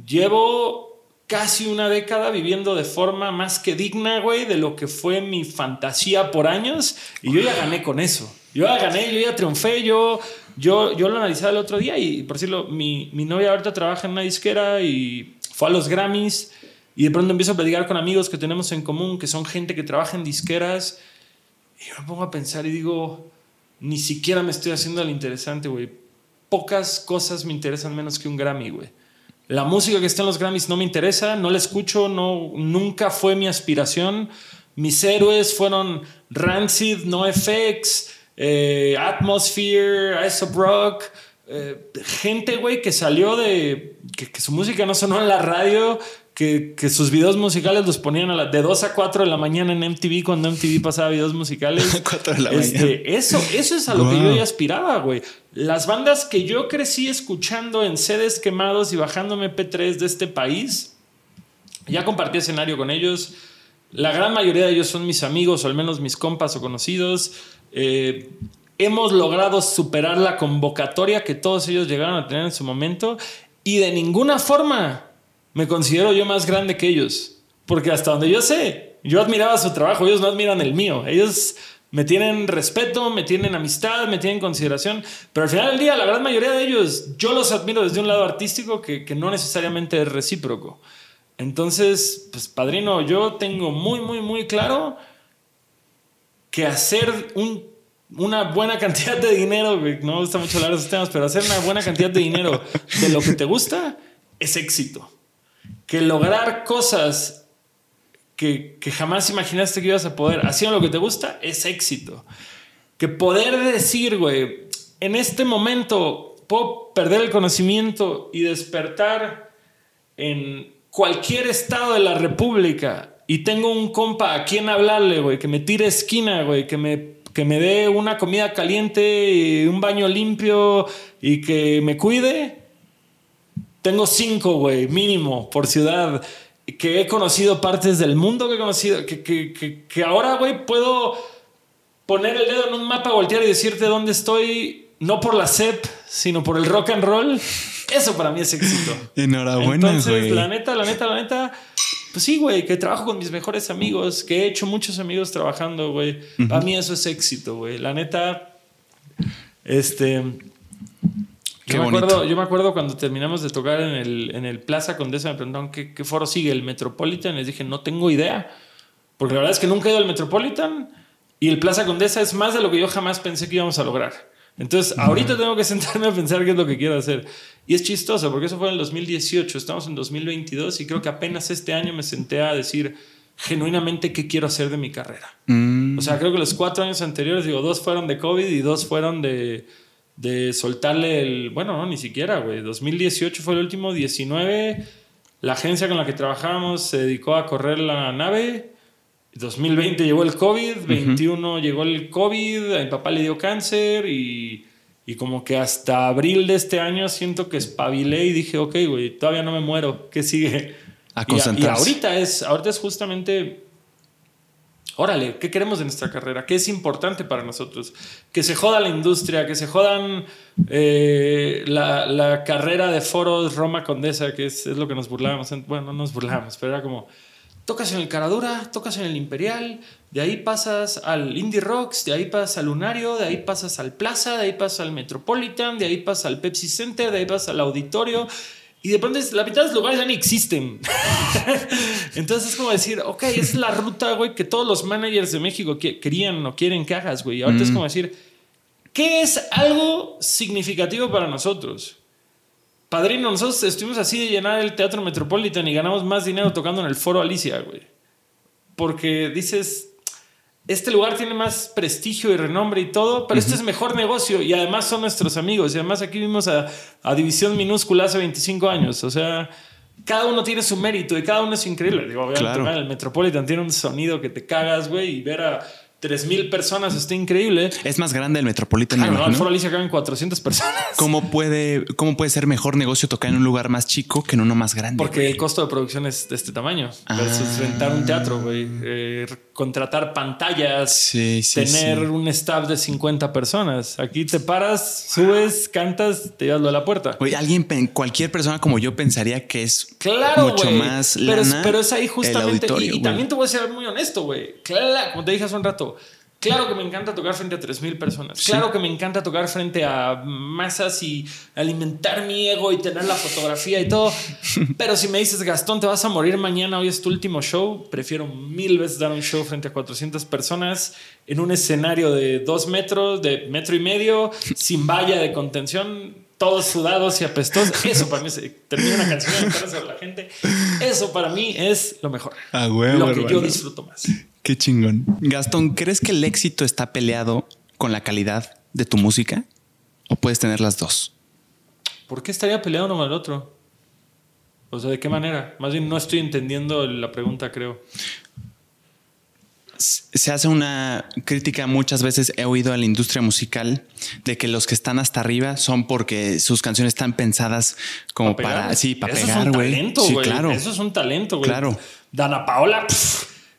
B: llevo casi una década viviendo de forma más que digna, güey, de lo que fue mi fantasía por años, y yo ya gané con eso. Yo ya gané, yo ya triunfé, yo yo, yo lo analizaba el otro día y, por decirlo, mi, mi novia ahorita trabaja en una disquera y fue a los Grammys y de pronto empiezo a platicar con amigos que tenemos en común, que son gente que trabaja en disqueras y me pongo a pensar y digo, ni siquiera me estoy haciendo al interesante, güey. Pocas cosas me interesan menos que un Grammy, güey. La música que está en los Grammys no me interesa, no la escucho, no, nunca fue mi aspiración. Mis héroes fueron Rancid, NoFX, eh, Atmosphere, Ice of Rock, eh, gente, güey, que salió de. Que, que, su música no sonó en la radio, que, que sus videos musicales los ponían a la, de 2 a 4 de la mañana en MTV cuando MTV pasaba videos musicales.
A: 4 de la
B: Este,
A: mañana.
B: eso, eso es a lo que yo ya aspiraba, güey. Las bandas que yo crecí escuchando en CDs quemados y bajando MP3 de este país, ya compartí escenario con ellos. La gran mayoría de ellos son mis amigos, o al menos mis compas o conocidos. Eh, hemos logrado superar la convocatoria que todos ellos llegaron a tener en su momento y de ninguna forma me considero yo más grande que ellos. Porque hasta donde yo sé, yo admiraba su trabajo, ellos no admiran el mío. Ellos me tienen respeto, me tienen amistad, me tienen consideración, pero al final del día la gran mayoría de ellos yo los admiro desde un lado artístico que, que no necesariamente es recíproco. Entonces, pues padrino, yo tengo muy, muy, muy claro que hacer un- una buena cantidad de dinero, no me gusta mucho hablar de esos temas, pero hacer una buena cantidad de dinero de lo que te gusta es éxito. Que lograr cosas que, que jamás imaginaste que ibas a poder haciendo lo que te gusta es éxito. Que poder decir, güey, en este momento puedo perder el conocimiento y despertar en cualquier estado de la República y tengo un compa a quien hablarle, güey, que me tire esquina, güey, que me, que me dé una comida caliente y un baño limpio y que me cuide. Tengo cinco, güey, mínimo, por ciudad. Que he conocido partes del mundo que he conocido. Que, que, que, que ahora, güey, puedo poner el dedo en un mapa, voltear y decirte dónde estoy, no por la CEP, sino por el rock and roll. Eso para mí es éxito.
A: Enhorabuena,
B: Entonces,
A: güey.
B: la neta, la neta, la neta, pues sí, güey, que trabajo con mis mejores amigos, que he hecho muchos amigos trabajando, güey. Para mí eso es éxito, güey. La neta, este... Yo me, acuerdo, yo me acuerdo cuando terminamos de tocar en el, en el Plaza Condesa, me preguntaron ¿qué, qué foro sigue, el Metropolitan. Les dije, no tengo idea. Porque la verdad es que nunca he ido al Metropolitan y el Plaza Condesa es más de lo que yo jamás pensé que íbamos a lograr. Entonces, ahorita tengo que sentarme a pensar qué es lo que quiero hacer. Y es chistoso, porque eso fue en el 2018, estamos en 2022 y creo que apenas este año me senté a decir genuinamente qué quiero hacer de mi carrera.
A: Mm,
B: O sea, creo que los cuatro años anteriores, digo, dos fueron de COVID y dos fueron de, de soltarle el. Bueno, no, ni siquiera, güey. 2018 fue el último, 19. La agencia con la que trabajábamos se dedicó a correr la nave. 2020 llegó el COVID, 21 llegó el COVID, a mi papá le dio cáncer y, y como que hasta abril de este año siento que espabilé y dije, ok, güey, todavía no me muero, ¿qué sigue?
A: A
B: Y, y
A: concentrarse.
B: ahorita es, ahorita es justamente órale, ¿qué queremos de nuestra carrera? ¿Qué es importante para nosotros? Que se joda la industria, que se jodan eh, la, la carrera de foros Roma Condesa, que es, es lo que nos burlábamos. Bueno, no nos burlábamos, pero era como, tocas en el Caradura, tocas en el Imperial, de ahí pasas al Indie Rocks, de ahí pasas al Lunario, de ahí pasas al Plaza, de ahí pasas al Metropolitan, de ahí pasas al Pepsi Center, de ahí pasas al Auditorio. Y de pronto la mitad de los lugares ya ni existen. Entonces es como decir, ok, esa es la ruta, güey, que todos los managers de México que- querían o quieren que hagas, güey. Y ahorita es como decir, ¿qué es algo significativo para nosotros? Padrino, nosotros estuvimos así de llenar el Teatro Metropolitan y ganamos más dinero tocando en el Foro Alicia, güey. Porque dices, este lugar tiene más prestigio y renombre y todo, pero este es mejor negocio y además son nuestros amigos. Y además aquí vimos a, a División Minúscula hace 25 años. O sea, cada uno tiene su mérito y cada uno es increíble. Digo, obviamente,
A: Claro.
B: el Metropolitan tiene un sonido que te cagas, güey, y ver a 3.000 personas está increíble.
A: Es más grande el Metropolitan, me
B: Claro, no, el. Foro Alicia caben 400 personas.
A: ¿Cómo puede, ¿Cómo puede ser mejor negocio tocar en un lugar más chico que en uno más grande?
B: Porque el costo de producción es de este tamaño. Versus
A: Ah.
B: rentar un teatro, güey. Eh, contratar pantallas.
A: Sí, sí,
B: tener
A: sí.
B: un staff de 50 personas. Aquí te paras, subes, cantas, te llevas lo de la puerta.
A: Oye, alguien, cualquier persona como yo pensaría que es
B: Claro,
A: mucho más lana
B: pero es ahí
A: el
B: justamente. y, y también te voy a ser muy honesto, güey. Claro, como te dije hace un rato. Claro que me encanta tocar frente a 3.000 personas.
A: Sí.
B: Claro que me encanta tocar frente a masas y alimentar mi ego y tener la fotografía y todo. Pero si me dices, Gastón, te vas a morir mañana, hoy es tu último show, prefiero mil veces dar un show frente a 400 personas en un escenario de dos metros, de metro y medio, sin valla de contención, todos sudados y apestosos. Eso para mí es termina una canción sobre la gente. Eso para mí es lo mejor.
A: A huevo,
B: lo que yo disfruto más.
A: Qué chingón. Gastón, ¿crees que el éxito está peleado con la calidad de tu música? ¿O puedes tener las dos?
B: ¿Por qué estaría peleado uno con el otro? O sea, ¿de qué manera? Más bien no estoy entendiendo la pregunta, creo.
A: Se hace una crítica muchas veces, he oído a la industria musical, de que los que están hasta arriba son porque sus canciones están pensadas como para, sí, para pegar, güey.
B: Sí, claro. Eso es un talento, güey. Claro. Dana Paola,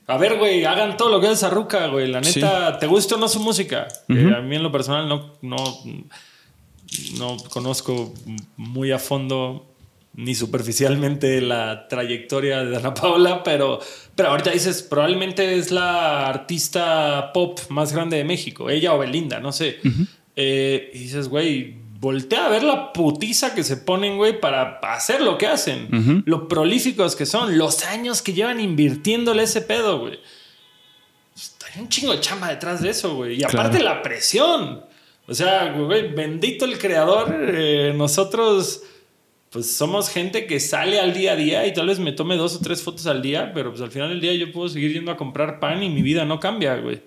B: a ver, güey, hagan todo lo que es Ruca, güey. La neta, ¿te gusta o no su música? Eh, a mí en lo personal no, no, no conozco muy a fondo ni superficialmente la trayectoria de Ana Paula, pero, pero ahorita dices, probablemente es la artista pop más grande de México, ella o Belinda, no sé. Eh, y dices, güey, voltea a ver la putiza que se ponen, güey, para hacer lo que hacen, lo prolíficos que son, los años que llevan invirtiéndole ese pedo, güey. Hay un chingo de chamba detrás de eso, güey. Y aparte la presión. O sea, güey, bendito el creador, eh, nosotros pues somos gente que sale al día a día y tal vez me tome dos o tres fotos al día, pero pues al final del día yo puedo seguir yendo a comprar pan y mi vida no cambia, güey.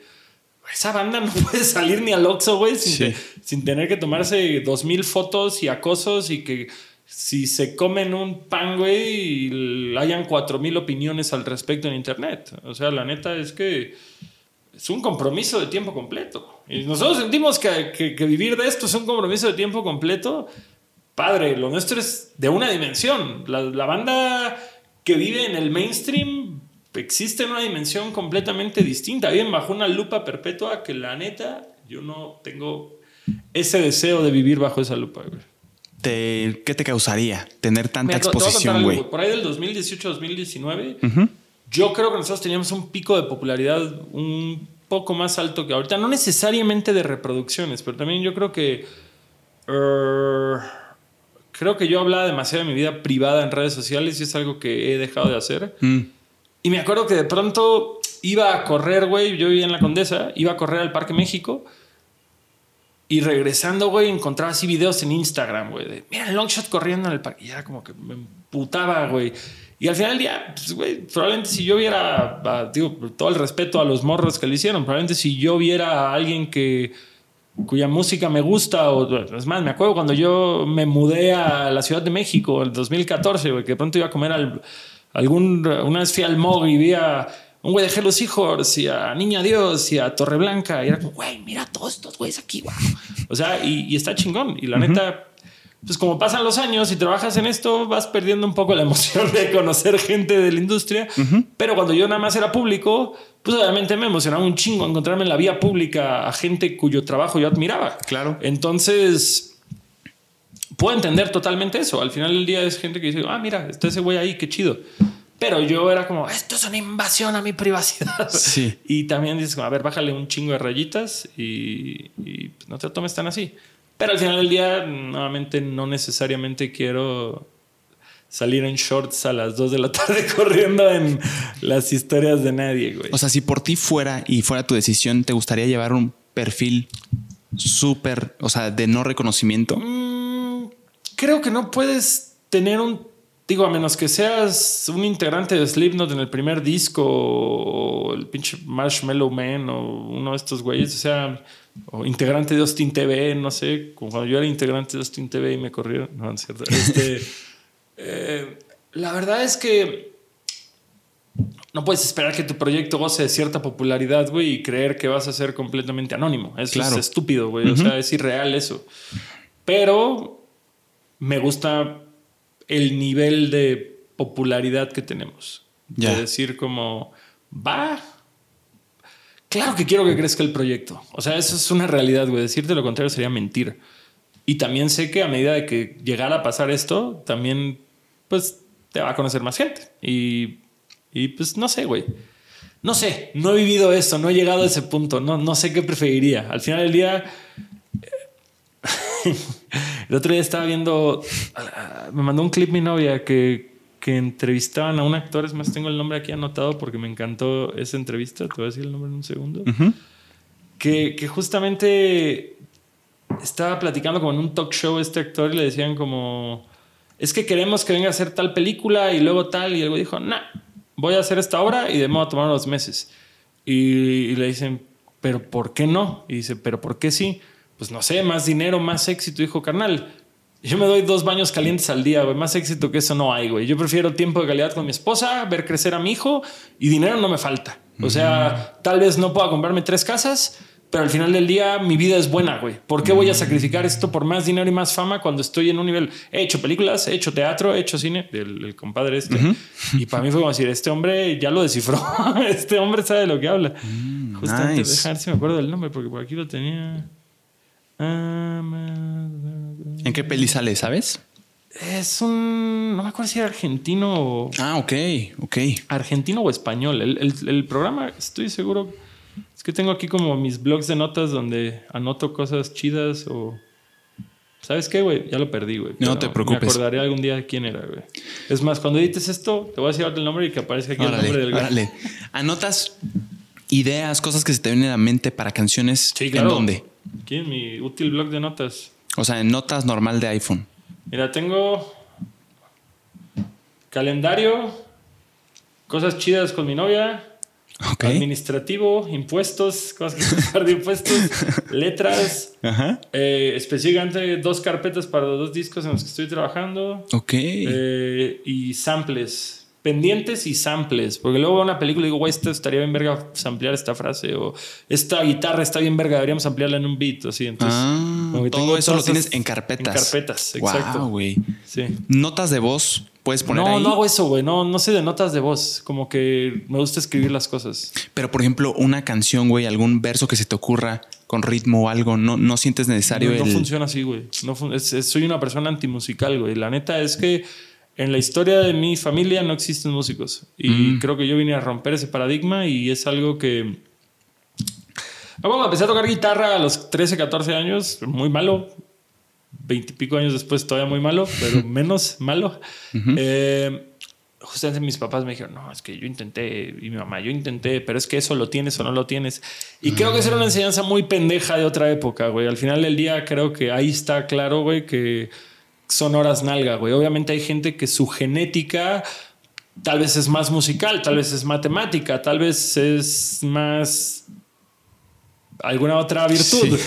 B: Esa banda no puede salir ni al Oxxo, güey, sin, tener que tomarse dos mil fotos y acosos y que si se comen un pan, güey, hayan cuatro mil opiniones al respecto en internet. O sea, la neta es que es un compromiso de tiempo completo. Y nosotros sentimos que, que vivir de esto es un compromiso de tiempo completo padre, lo nuestro es de una dimensión. La, banda que vive en el mainstream existe en una dimensión completamente distinta. Viven bajo una lupa perpetua que la neta yo no tengo ese deseo de vivir bajo esa lupa,
A: ¿Qué te causaría tener tanta exposición, güey?
B: Por ahí del 2018-2019, yo creo que nosotros teníamos un pico de popularidad un poco más alto que ahorita. No necesariamente de reproducciones, pero también yo creo que... Er, creo que yo hablaba demasiado de mi vida privada en redes sociales y es algo que he dejado de hacer. Mm. Y me acuerdo que de pronto iba a correr, güey, yo vivía en la Condesa, iba a correr al Parque México y regresando, güey, encontraba así videos en Instagram, güey, de, mira, longshot corriendo en el parque. Y era como que me emputaba, güey. Y al final del día, pues, güey, probablemente si yo viera, digo, todo el respeto a los morros que lo hicieron, probablemente si yo viera a alguien que cuya música me gusta. O, es más, me acuerdo cuando yo me mudé a la Ciudad de México en 2014, que de pronto iba a comer al, algún. Una vez fui al Mog y vi a un güey de Hello Hijos y a Niña Dios y a Torreblanca. Y era como, güey, mira todos estos güeyes aquí, wow. O sea, y, está chingón. Y la neta, pues como pasan los años y trabajas en esto, vas perdiendo un poco la emoción de conocer gente de la industria. Pero cuando yo nada más era público, pues obviamente me emocionaba un chingo encontrarme en la vía pública a gente cuyo trabajo yo admiraba.
A: Claro.
B: Entonces, puedo entender totalmente eso. Al final del día es gente que dice, ah, mira, está ese güey ahí, qué chido. Pero yo era como, esto es una invasión a mi privacidad.
A: Sí.
B: Y también dices, a ver, bájale un chingo de rayitas y, pues, no te tomes tan así. Pero al final del día, nuevamente, no necesariamente quiero salir en shorts a las 2 de la tarde corriendo en las historias de nadie, güey.
A: O sea, si por ti fuera y fuera tu decisión, ¿te gustaría llevar un perfil súper, o sea, de no reconocimiento?
B: Mm, creo que no puedes tener un, digo, a menos que seas un integrante de Slipknot en el primer disco o el pinche Marshmallow Man o uno de estos güeyes, o sea, o integrante de Austin TV, no sé, como cuando yo era integrante de Austin TV y me corrieron, no, es cierto, este... Eh, la verdad es que no puedes esperar que tu proyecto goce de cierta popularidad, güey, y creer que vas a ser completamente anónimo. Eso es estúpido, güey. O sea, es irreal eso. Pero me gusta el nivel de popularidad que tenemos. De decir como, va. Claro que quiero que crezca el proyecto. O sea, eso es una realidad, güey. Decirte lo contrario sería mentir. Y también sé que a medida de que llegara a pasar esto, también pues te va a conocer más gente. Y, y pues no sé, güey. No sé, no he vivido eso, no he llegado a ese punto, no, no sé qué preferiría. Al final del día, el otro día estaba viendo, me mandó un clip mi novia que, que entrevistaban a un actor, es más, tengo el nombre aquí anotado porque me encantó esa entrevista, te voy a decir el nombre en un segundo, que, que justamente estaba platicando como en un talk show este actor y le decían como es que queremos que venga a hacer tal película y luego tal. Y él dijo, nah, voy a hacer esta obra y de modo a tomar unos meses. Y, le dicen, pero ¿por qué no? Y dice, pero ¿por qué sí? Pues no sé, más dinero, más éxito. Dijo, carnal, yo me doy dos baños calientes al día, güey. Más éxito que eso no hay, güey. Yo prefiero tiempo de calidad con mi esposa, ver crecer a mi hijo y dinero no me falta. O sea, tal vez no pueda comprarme tres casas, pero al final del día mi vida es buena, güey. ¿Por qué voy a sacrificar esto por más dinero y más fama cuando estoy en un nivel? He hecho películas, he hecho teatro, he hecho cine, el, compadre este. Y para mí fue como decir, este hombre ya lo descifró. este hombre sabe de lo que habla. Mm, Justamente, nice. ver si me acuerdo del nombre, porque por aquí lo tenía.
A: ¿En qué peli sale, sabes?
B: Es un. No me acuerdo si era argentino o.
A: Ah, ok, ok.
B: Argentino o español. El, programa, estoy seguro. Es que tengo aquí como mis blogs de notas donde anoto cosas chidas o. ¿Sabes qué, güey? Ya lo perdí, güey.
A: No te preocupes.
B: Me acordaré algún día de quién era, güey. Es más, cuando edites esto, te voy a decir el nombre y que aparezca aquí el nombre del güey.
A: Anotas ideas, cosas que se te vienen a la mente para canciones. Sí, claro. ¿En dónde?
B: Aquí en mi útil blog de notas.
A: O sea, en notas normal de iPhone.
B: Mira, tengo calendario, cosas chidas con mi novia, administrativo, impuestos, cosas que pagar de impuestos, letras, eh, específicamente dos carpetas para los dos discos en los que estoy trabajando.
A: Ok.
B: Eh, y samples pendientes y samples. Porque luego veo una película y digo, güey, esto estaría bien verga ampliar esta frase. O esta guitarra está bien verga, deberíamos ampliarla en un beat. Así, entonces,
A: ah, todo eso lo tienes en carpetas.
B: En carpetas, exacto.
A: güey. Sí. Notas de voz. Puedes poner
B: no,
A: ahí.
B: No, hago eso, güey. No, no sé de notas de voz. Como que me gusta escribir las cosas.
A: Pero, por ejemplo, una canción, güey, algún verso que se te ocurra con ritmo o algo, no, no sientes necesario.
B: No, no funciona así, güey. No soy una persona antimusical, güey. La neta es que en la historia de mi familia no existen músicos. Y mm. creo que yo vine a romper ese paradigma y es algo que... Bueno, empecé a tocar guitarra a los 13, 14 años, muy malo. Veintipico años después todavía muy malo, pero menos malo. Eh, justamente mis papás me dijeron, no, es que yo intenté, y mi mamá, yo intenté, pero es que eso lo tienes o no lo tienes. Y creo que esa era una enseñanza muy pendeja de otra época, güey. Al final del día creo que ahí está claro, güey, que son horas nalga, güey. Obviamente hay gente que su genética tal vez es más musical, tal vez es matemática, tal vez es más alguna otra virtud.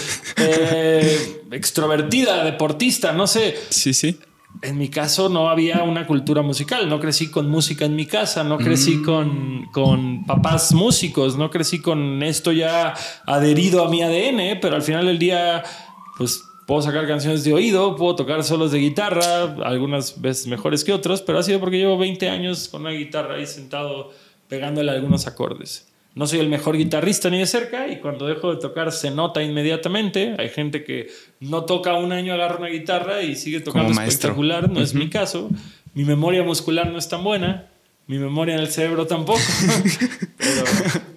B: Eh, extrovertida, deportista, no sé.
A: Sí, sí.
B: En mi caso no había una cultura musical, no crecí con música en mi casa, no crecí mm. con, con, papás músicos, no crecí con esto ya adherido a mi ADN, pero al final del día, pues Puedo sacar canciones de oído, puedo tocar solos de guitarra, algunas veces mejores que otros, pero ha sido porque llevo 20 años con una guitarra ahí sentado pegándole algunos acordes. No soy el mejor guitarrista ni de cerca y cuando dejo de tocar se nota inmediatamente. Hay gente que no toca un año, agarra una guitarra y sigue tocando espectacular. No es mi caso. Mi memoria muscular no es tan buena. Mi memoria en el cerebro tampoco. Pero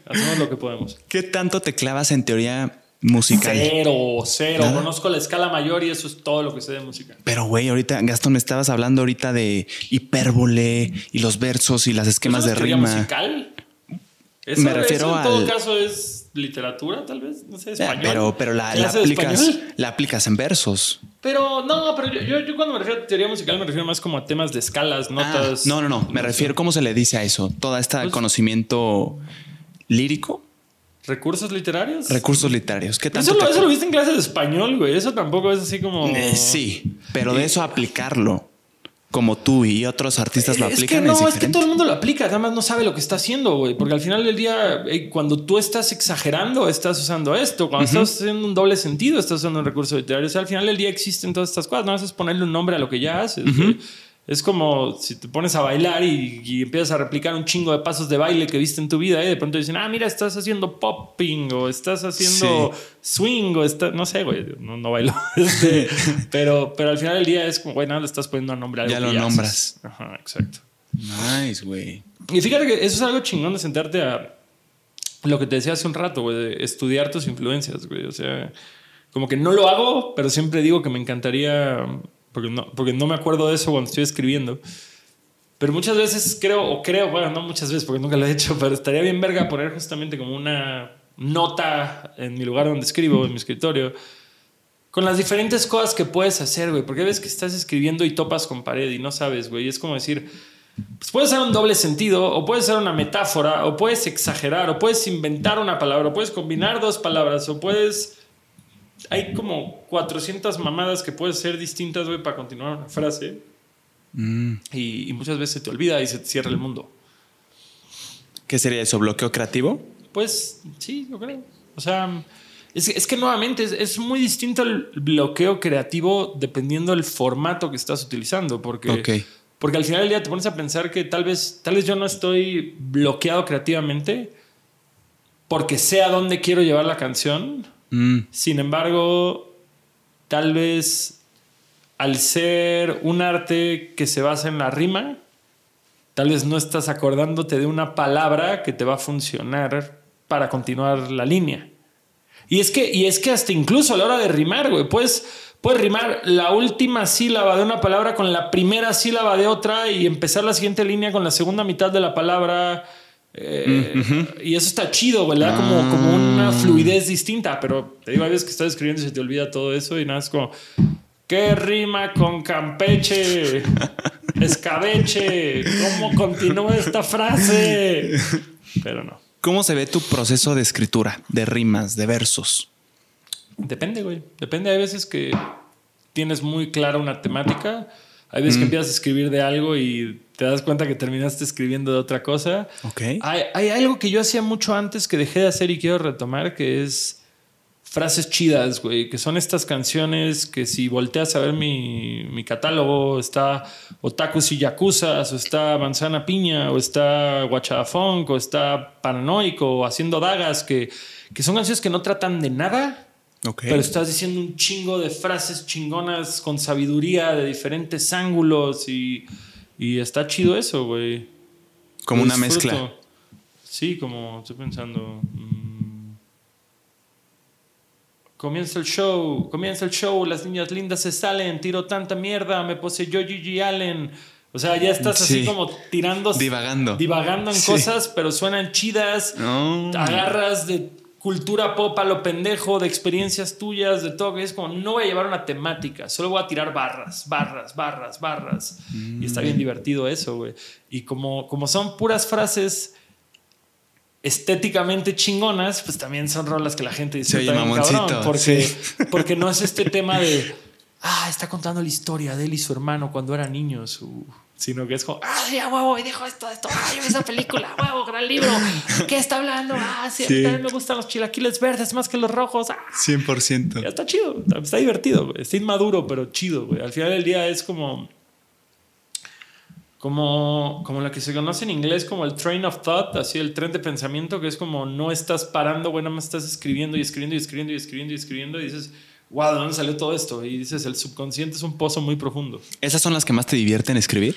B: hacemos lo que podemos.
A: ¿Qué tanto te clavas en teoría musical.
B: Cero, cero. Conozco la escala mayor y eso es todo lo que sé de música.
A: Pero, güey, ahorita, Gastón, me estabas hablando ahorita de hipérbole y los versos y las esquemas de rima.
B: musical? me refiero a. En todo caso es literatura, tal vez. No sé, español.
A: Pero, pero la, aplicas, la aplicas en versos.
B: Pero no, pero yo, yo, cuando me refiero a teoría musical me refiero más como a temas de escalas, notas.
A: Ah, no, no, no. Me refiero, ¿cómo se le dice a eso? Todo este pues conocimiento lírico.
B: ¿Recursos literarios?
A: Recursos literarios. ¿Qué tanto
B: eso, lo, viste en clases de español, güey. Eso tampoco es así como.
A: Eh, sí, pero de eso aplicarlo como tú y otros artistas lo aplican.
B: Es que no, es, que todo el mundo lo aplica, nada más no sabe lo que está haciendo, güey. Porque al final del día, eh, cuando tú estás exagerando, estás usando esto. Cuando estás haciendo un doble sentido, estás usando un recurso literario. O sea, al final del día existen todas estas cosas. No haces ponerle un nombre a lo que ya haces. Es como si te pones a bailar y, empiezas a replicar un chingo de pasos de baile que viste en tu vida y de pronto dicen, ah, mira, estás haciendo popping o estás haciendo swing o está, no sé, güey, no, no bailo. Este, pero, pero al final del día es como, güey, nada, le estás poniendo a nombre a algo
A: Ya lo nombras.
B: Ajá, exacto.
A: Nice, güey.
B: Y fíjate que eso es algo chingón de sentarte a lo que te decía hace un rato, güey, de estudiar tus influencias, güey. O sea, como que no lo hago, pero siempre digo que me encantaría porque no, porque no me acuerdo de eso cuando estoy escribiendo. Pero muchas veces creo, o creo, bueno, no muchas veces porque nunca lo he hecho, pero estaría bien verga poner justamente como una nota en mi lugar donde escribo, en mi escritorio, con las diferentes cosas que puedes hacer, güey. Porque ves que estás escribiendo y topas con pared y no sabes, güey. Es como decir, pues puede ser un doble sentido, o puede ser una metáfora, o puedes exagerar, o puedes inventar una palabra, o puedes combinar dos palabras, o puedes... Hay como 400 mamadas que pueden ser distintas, güey, para continuar una frase.
A: Mm.
B: Y, y muchas veces te olvida y se te cierra el mundo.
A: ¿Qué sería eso? ¿Bloqueo creativo?
B: Pues sí, yo creo. O sea, es, es que nuevamente es, es muy distinto el bloqueo creativo dependiendo del formato que estás utilizando. Porque,
A: Ok.
B: porque al final del día te pones a pensar que tal vez, tal vez yo no estoy bloqueado creativamente porque sé a dónde quiero llevar la canción.
A: Mm,
B: Sin embargo, tal vez al ser un arte que se basa en la rima, tal vez no estás acordándote de una palabra que te va a funcionar para continuar la línea. Y es que, y es que hasta incluso a la hora de rimar, güey, puedes, puedes rimar la última sílaba de una palabra con la primera sílaba de otra y empezar la siguiente línea con la segunda mitad de la palabra. Eh, Y eso está chido, güey, le da como, como una fluidez distinta. Pero te digo, hay veces que estás escribiendo y se te olvida todo eso y nada, es como, ¿qué rima con Campeche? Escabeche, ¿cómo continúa esta frase? Pero no.
A: ¿Cómo se ve tu proceso de escritura, de rimas, de versos?
B: Depende, güey. Depende. Hay veces que tienes muy clara una temática. Hay veces que empiezas a escribir de algo y te das cuenta que terminaste escribiendo de otra cosa.
A: Ok.
B: Hay, hay algo que yo hacía mucho antes que dejé de hacer y quiero retomar, que es frases chidas, güey, que son estas canciones que si volteas a ver mi, mi catálogo, está Otakus y Yakuzas, o está Manzana Piña, o está Guachada Funk, o está Paranoico, o Haciendo Dagas, que, que son canciones que no tratan de nada,
A: Ok.
B: pero estás diciendo un chingo de frases chingonas con sabiduría de diferentes ángulos y, y está chido eso, güey.
A: Como
B: Lo
A: una
B: disfruto.
A: mezcla.
B: Sí, como estoy pensando. mm, Comienza el show, comienza el show, las niñas lindas se salen, tiro tanta mierda, me poseyó Gigi Allen. O sea, ya estás así
A: Sí.
B: como tirando,
A: Divagando.
B: divagando en
A: Sí.
B: cosas, pero suenan chidas.
A: No.
B: Agarras de cultura pop a lo pendejo, de experiencias tuyas, de todo. que Es como, no voy a llevar una temática, solo voy a tirar barras, barras, barras, barras. Y está
A: Mm.
B: bien divertido eso, güey. Y como, como son puras frases estéticamente chingonas, pues también son rolas que la gente
A: mamoncito,
B: cabrón, porque,
A: sí.
B: porque no es este tema de, ah, está contando la historia de él y su hermano cuando eran niños, uh, sino que es como, ah, sí, a huevo, y dijo esto, esto, ah, yo vi esa película, huevo, gran libro, ¿qué está hablando? Ah, sí, a mí también me gustan los chilaquiles verdes más que los rojos, ah,
A: 100%.
B: ya está chido, está divertido, está inmaduro, pero chido, güey. Al final del día es como, como, como la que se conoce en inglés como el train of thought, así el tren de pensamiento, que es como no estás parando, güey, nada más estás escribiendo y escribiendo y escribiendo y escribiendo y escribiendo y dices, wow, ¿de dónde salió todo esto? Y dices, el subconsciente es un pozo muy profundo.
A: ¿Esas son las que más te divierten escribir?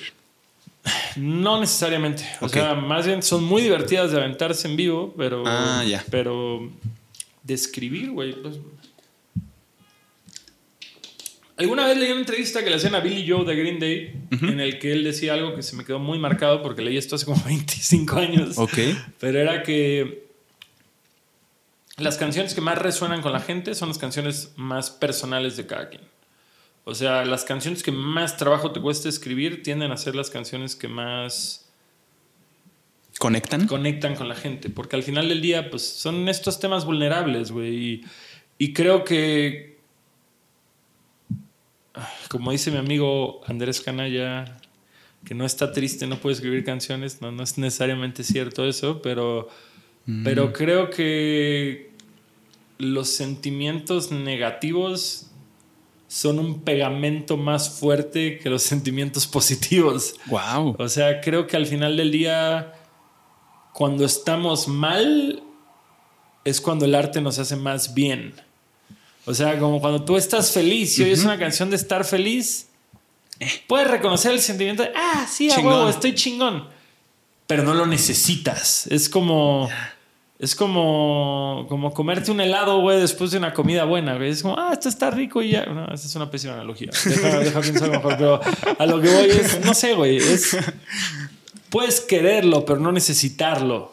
B: No necesariamente. O sea, más bien son muy divertidas de aventarse en vivo, pero.
A: Ah, ya.
B: Pero. De escribir, güey. pues- Alguna vez leí una entrevista que le hacían a Billy Joe de Green Day, en el que él decía algo que se me quedó muy marcado porque leí esto hace como 25 años.
A: Ok.
B: Pero era que las canciones que más resuenan con la gente son las canciones más personales de cada quien. O sea, las canciones que más trabajo te cuesta escribir tienden a ser las canciones que más
A: ¿Conectan?
B: conectan con la gente. Porque al final del día, pues son estos temas vulnerables, güey. Y, y creo que, como dice mi amigo Andrés Canalla, que no está triste, no puede escribir canciones. No, no es necesariamente cierto eso, pero, pero creo que los sentimientos negativos son un pegamento más fuerte que los sentimientos positivos.
A: Wow.
B: O sea, creo que al final del día, cuando estamos mal, es cuando el arte nos hace más bien. O sea, como cuando tú estás feliz y oyes una canción de estar feliz, puedes reconocer el sentimiento de, ah, sí, a
A: Chingón.
B: huevo, estoy chingón. Pero no lo necesitas. Es como. Es como, como comerte un helado, güey, después de una comida buena, güey. Es como, ah, esto está rico y ya. No, esa es una pésima analogía. Deja, deja pensar mejor. Pero a lo que voy es, no sé, güey. Es, puedes quererlo, pero no necesitarlo.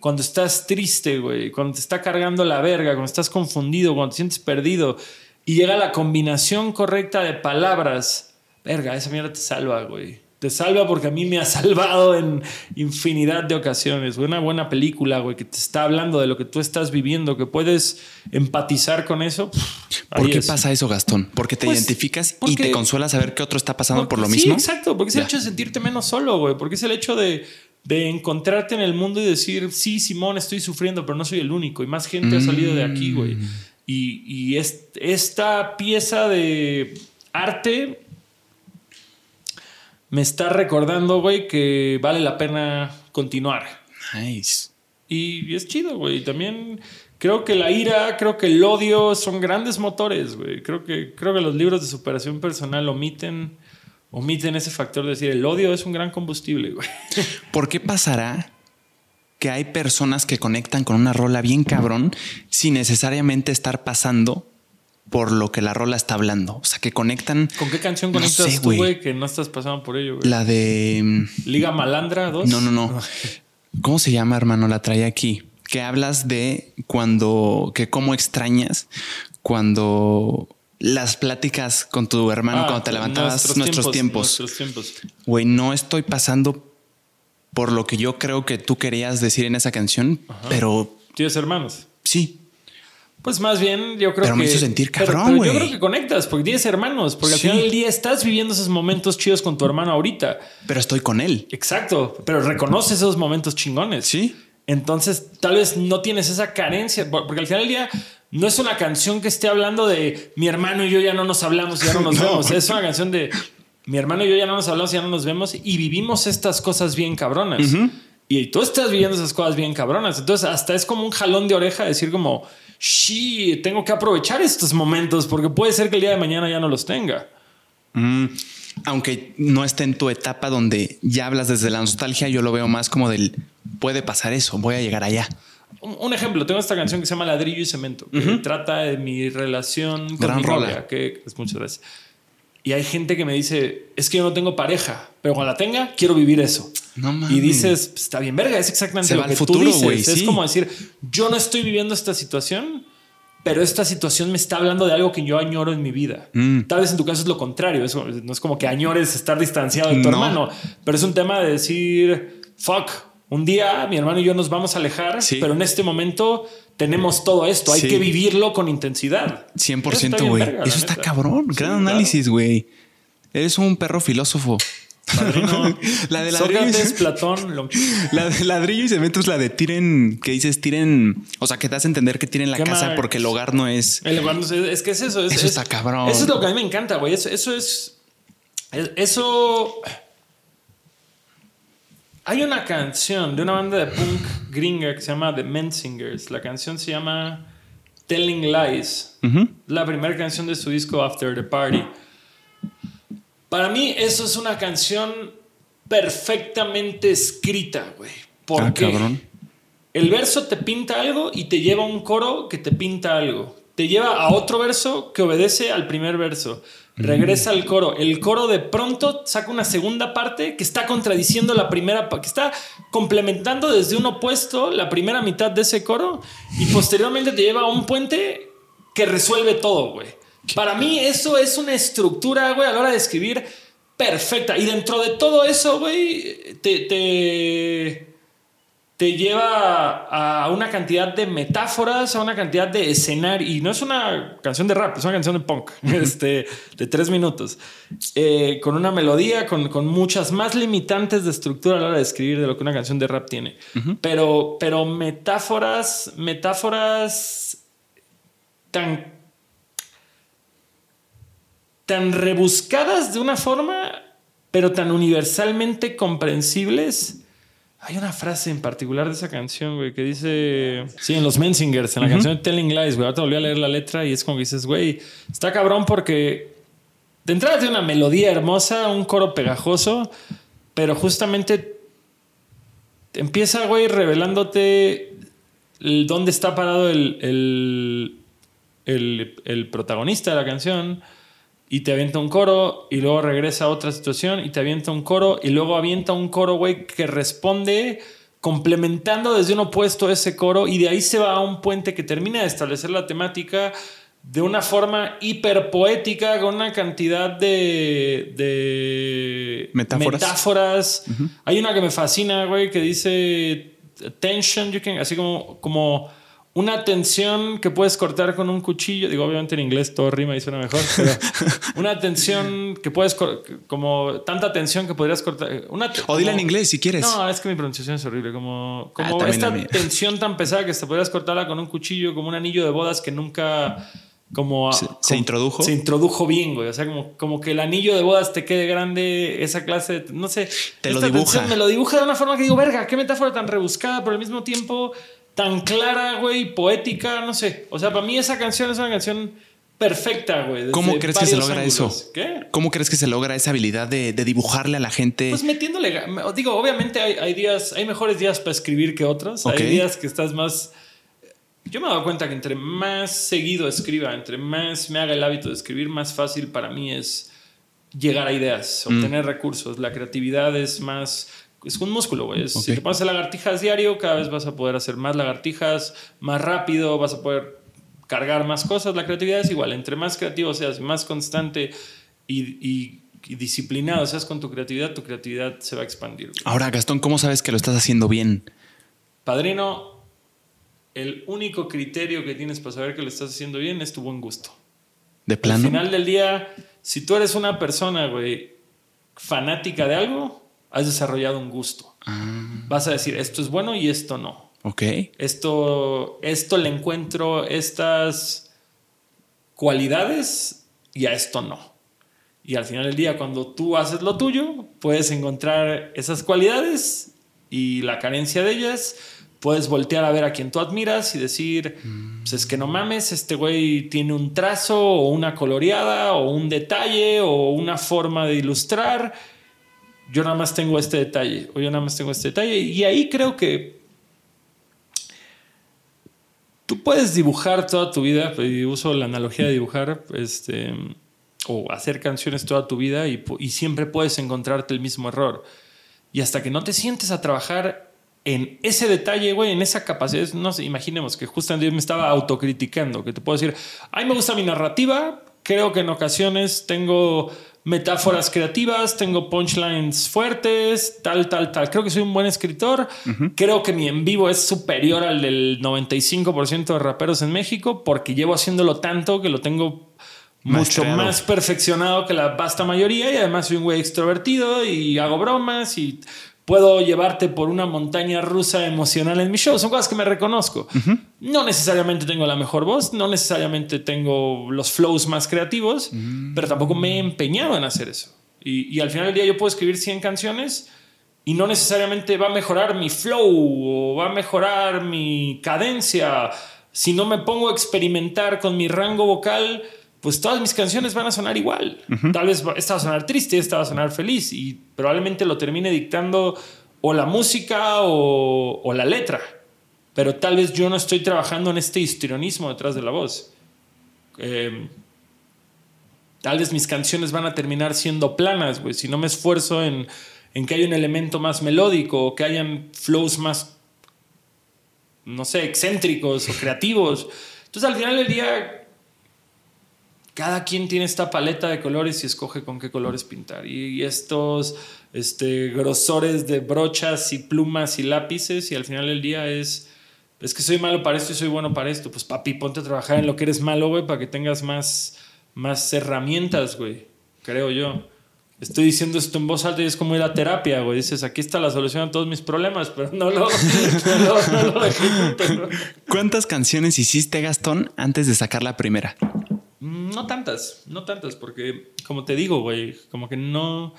B: Cuando estás triste, güey. Cuando te está cargando la verga. Cuando estás confundido. Cuando te sientes perdido. Y llega la combinación correcta de palabras. Verga, esa mierda te salva, güey. Te salva porque a mí me ha salvado en infinidad de ocasiones. Una buena película, güey, que te está hablando de lo que tú estás viviendo, que puedes empatizar con eso.
A: ¿Por qué pasa eso, Gastón? Porque te pues, identificas y te consuela saber que otro está pasando por lo mismo.
B: Sí, exacto, porque es el hecho de sentirte menos solo, güey, porque es el hecho de, encontrarte en el mundo y decir, sí, Simón, estoy sufriendo, pero no soy el único y más gente ha salido de aquí, güey. Mm. Y, y esta pieza de arte me está recordando, güey, que vale la pena continuar.
A: Nice.
B: Y, es chido, güey. También creo que la ira, creo que el odio son grandes motores, güey. Creo que, creo que los libros de superación personal omiten, omiten ese factor de decir el odio es un gran combustible, güey.
A: ¿Por qué pasará que hay personas que conectan con una rola bien cabrón sin necesariamente estar pasando por lo que la rola está hablando. O sea, que conectan.
B: ¿Con qué canción conectas tú, güey? Que no estás pasando por ello, güey.
A: La de. Mm,
B: Liga Malandra 2.
A: No, no, no. ¿Cómo se llama, hermano? La trae aquí. Que hablas de cuando. que cómo extrañas cuando las pláticas con tu hermano ah, cuando te levantabas nuestros, tiempos. Nuestros tiempos. Güey, no estoy pasando por lo que yo creo que tú querías decir en esa canción, pero.
B: ¿Tienes hermanos?
A: Sí.
B: Pues más bien, yo creo
A: pero
B: que.
A: me hizo sentir cabrón, güey.
B: Yo creo que conectas, porque tienes hermanos, porque al final del día estás viviendo esos momentos chidos con tu hermano ahorita.
A: Pero estoy con él.
B: Exacto, pero reconoces esos momentos chingones.
A: Sí.
B: Entonces, tal vez no tienes esa carencia, porque al final del día no es una canción que esté hablando de mi hermano y yo ya no nos hablamos, ya no nos vemos. Es una canción de mi hermano y yo ya no nos hablamos, ya no nos vemos y vivimos estas cosas bien cabronas. Y tú estás viviendo esas cosas bien cabronas. Entonces, hasta es como un jalón de oreja decir como sí, tengo que aprovechar estos momentos porque puede ser que el día de mañana ya no los tenga.
A: Mm, aunque no esté en tu etapa donde ya hablas desde la nostalgia, yo lo veo más como del puede pasar eso, voy a llegar allá.
B: Un, ejemplo, tengo esta canción que se llama Ladrillo y Cemento, que trata de mi relación con mi novia, que es muchas veces. Y hay gente que me dice, es que yo no tengo pareja, pero cuando la tenga, quiero vivir eso. Y dices, pues, está bien, verga, es exactamente lo que futuro, tú dices. Es como decir, yo no estoy viviendo esta situación, pero esta situación me está hablando de algo que yo añoro en mi vida. Mm. Tal vez en tu caso es lo contrario. no es como que añores estar distanciado de tu hermano, pero es un tema de decir, fuck, un día mi hermano y yo nos vamos a alejar, pero en este momento tenemos todo esto. Hay que vivirlo con intensidad.
A: 100%, güey. Eso está cabrón. Gran análisis, güey. Eres un perro filósofo.
B: la de ladrillo y Platón.
A: La de ladrillo y cemento es la de tiren, que dices tiren, o sea, que te hace entender que tiren la casa porque el hogar no es.
B: El hogar no es, es que es eso.
A: eso está cabrón.
B: Eso es lo que a mí me encanta, güey. Eso, eso es. Eso. Hay una canción de una banda de punk gringa que se llama The Mensingers. La canción se llama Telling Lies. La primera canción de su disco After the Party. Para mí eso es una canción perfectamente escrita, güey. Porque ah, el verso te pinta algo y te lleva a un coro que te pinta algo. Te lleva a otro verso que obedece al primer verso. Regresa al coro. El coro de pronto saca una segunda parte que está contradiciendo la primera, que está complementando desde un opuesto la primera mitad de ese coro y posteriormente te lleva a un puente que resuelve todo, güey. Para mí eso es una estructura, güey, a la hora de escribir perfecta. Y dentro de todo eso, güey, te, te, lleva a una cantidad de metáforas, a una cantidad de escenario. Y no es una canción de rap, es una canción de punk, este, de tres minutos. Eh, con una melodía, con, muchas más limitantes de estructura a la hora de escribir de lo que una canción de rap tiene. pero, pero metáforas, metáforas tan tan rebuscadas de una forma, pero tan universalmente comprensibles. Hay una frase en particular de esa canción, güey, que dice. Sí, en los Mensingers, en la canción de Telling Lies, güey. Ahora volví a leer la letra y es como que dices, güey, está cabrón porque de entrada tiene una melodía hermosa, un coro pegajoso, pero justamente empieza, güey, revelándote dónde está parado el, el, el protagonista de la canción y te avienta un coro y luego regresa a otra situación y te avienta un coro y luego avienta un coro, güey, que responde complementando desde un opuesto ese coro y de ahí se va a un puente que termina de establecer la temática de una forma hiperpoética, con una cantidad de, de
A: Metáforas.
B: metáforas. Hay una que me fascina, güey, que dice tension, you can, así como, como una tensión que puedes cortar con un cuchillo. Digo, obviamente en inglés todo rima y suena mejor, pero una tensión que puedes, como tanta tensión que podrías cortar. Una,
A: O dila en
B: como-
A: inglés si quieres.
B: no, es que mi pronunciación es horrible. Como, como
A: Ah, la
B: esta tensión tan pesada que te podrías cortarla con un cuchillo, como un anillo de bodas que nunca. Como,
A: Se-
B: como-
A: se introdujo.
B: Se introdujo bien, güey. O sea, como, como que el anillo de bodas te quede grande, esa clase de. No sé.
A: Te lo dibuja.
B: Me lo dibuja de una forma que digo, verga, qué metáfora tan rebuscada, pero al mismo tiempo tan clara, güey, poética, no sé. O sea, para mí esa canción es una canción perfecta, güey.
A: ¿Cómo crees que se logra
B: ángulos.
A: eso?
B: ¿Qué?
A: ¿Cómo crees que se logra esa habilidad de, de dibujarle a la gente?
B: Pues metiéndole. Digo, obviamente hay, hay días, hay mejores días para escribir que otros. Hay días que estás más. Yo me he dado cuenta que entre más seguido escriba, entre más me haga el hábito de escribir, más fácil para mí es llegar a ideas,
A: Mm.
B: obtener recursos. La creatividad es más. Es un músculo, güey. Si te pones a lagartijas diario, cada vez vas a poder hacer más lagartijas, más rápido, vas a poder cargar más cosas. La creatividad es igual. Entre más creativo seas, más constante y, y- y disciplinado seas con tu creatividad, tu creatividad se va a expandir. güey.
A: Ahora, Gastón, ¿cómo sabes que lo estás haciendo bien?
B: Padrino, el único criterio que tienes para saber que lo estás haciendo bien es tu buen gusto.
A: ¿De
B: Al
A: plano?
B: final del día, si tú eres una persona, güey, fanática de algo, has desarrollado un gusto.
A: Ah,
B: Vas a decir, esto es bueno y esto no.
A: ok.
B: Esto, esto le encuentro estas cualidades y a esto no. Y al final del día, cuando tú haces lo tuyo, puedes encontrar esas cualidades y la carencia de ellas. Puedes voltear a ver a quien tú admiras y decir, pues es que no mames, este güey tiene un trazo o una coloreada o un detalle o una forma de ilustrar. Yo nada más tengo este detalle o yo nada más tengo este detalle. Y ahí creo que tú puedes dibujar toda tu vida, y uso la analogía de dibujar, este, o hacer canciones toda tu vida y, siempre puedes encontrarte el mismo error. Y hasta que no te sientes a trabajar en ese detalle, güey, en esa capacidad, no sé, imaginemos que justamente yo me estaba autocriticando, que te puedo decir, ay, me gusta mi narrativa, creo que en ocasiones tengo metáforas creativas, tengo punchlines fuertes, tal, tal, tal. Creo que soy un buen escritor. Creo que mi en vivo es superior al del 95% de raperos en México porque llevo haciéndolo tanto que lo tengo mucho más perfeccionado que la vasta mayoría y además soy un güey extrovertido y hago bromas y puedo llevarte por una montaña rusa emocional en mi show. Son cosas que me reconozco. No necesariamente tengo la mejor voz, no necesariamente tengo los flows más creativos, pero tampoco me he empeñado en hacer eso. Y, y al final del día yo puedo escribir 100 canciones y no necesariamente va a mejorar mi flow o va a mejorar mi cadencia. Si no me pongo a experimentar con mi rango vocal, pues todas mis canciones van a sonar igual. Tal vez esta va a sonar triste, esta va a sonar feliz y probablemente lo termine dictando o la música o, o la letra. Pero tal vez yo no estoy trabajando en este histrionismo detrás de la voz. Eh, tal vez mis canciones van a terminar siendo planas, güey. Si no me esfuerzo en, en que haya un elemento más melódico o que hayan flows más, no sé, excéntricos o creativos. Entonces al final del día, cada quien tiene esta paleta de colores y escoge con qué colores pintar. Y, estos este, grosores de brochas y plumas y lápices y al final del día es... Es que soy malo para esto y soy bueno para esto. Pues papi, ponte a trabajar en lo que eres malo, güey, para que tengas más, más herramientas, güey. Creo yo. Estoy diciendo esto en voz alta y es como ir a terapia, güey. Dices, aquí está la solución a todos mis problemas, pero no lo, no no lo.
A: ¿Cuántas canciones hiciste, Gastón, antes de sacar la primera?
B: Mm, No tantas, no tantas, porque como te digo, güey, como que no...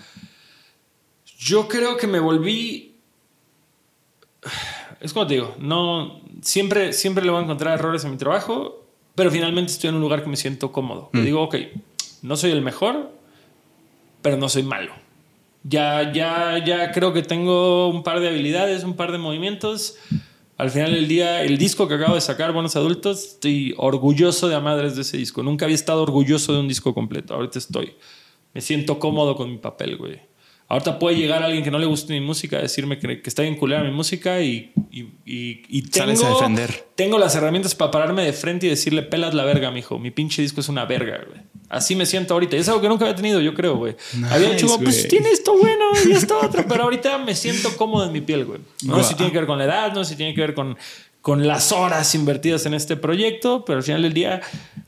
B: Yo creo que me volví... Es como te digo, no... Siempre, siempre le voy a encontrar errores en mi trabajo, pero finalmente estoy en un lugar que me siento cómodo. Que digo, ok, no soy el mejor, pero no soy malo. Ya, ya, ya creo que tengo un par de habilidades, un par de movimientos. Al final del día, el disco que acabo de sacar, Buenos Adultos, estoy orgulloso de a madres de ese disco. Nunca había estado orgulloso de un disco completo. Ahorita estoy. Me siento cómodo con mi papel, güey. Ahorita puede llegar alguien que no le guste mi música a decirme que, que está bien culera mi música y, y, y, y tengo,
A: Sales a defender.
B: tengo las herramientas para pararme de frente y decirle, pelas la verga, mijo. Mi pinche disco es una verga, güey. Así me siento ahorita. Y es algo que nunca había tenido, yo creo, güey. había
A: Nice,
B: hecho, como, pues
A: güey.
B: tiene esto bueno y esto otro, pero ahorita me siento cómodo en mi piel, güey. No sé si tiene que ver con la edad, no sé si tiene que ver con, con las horas invertidas en este proyecto, pero al final del día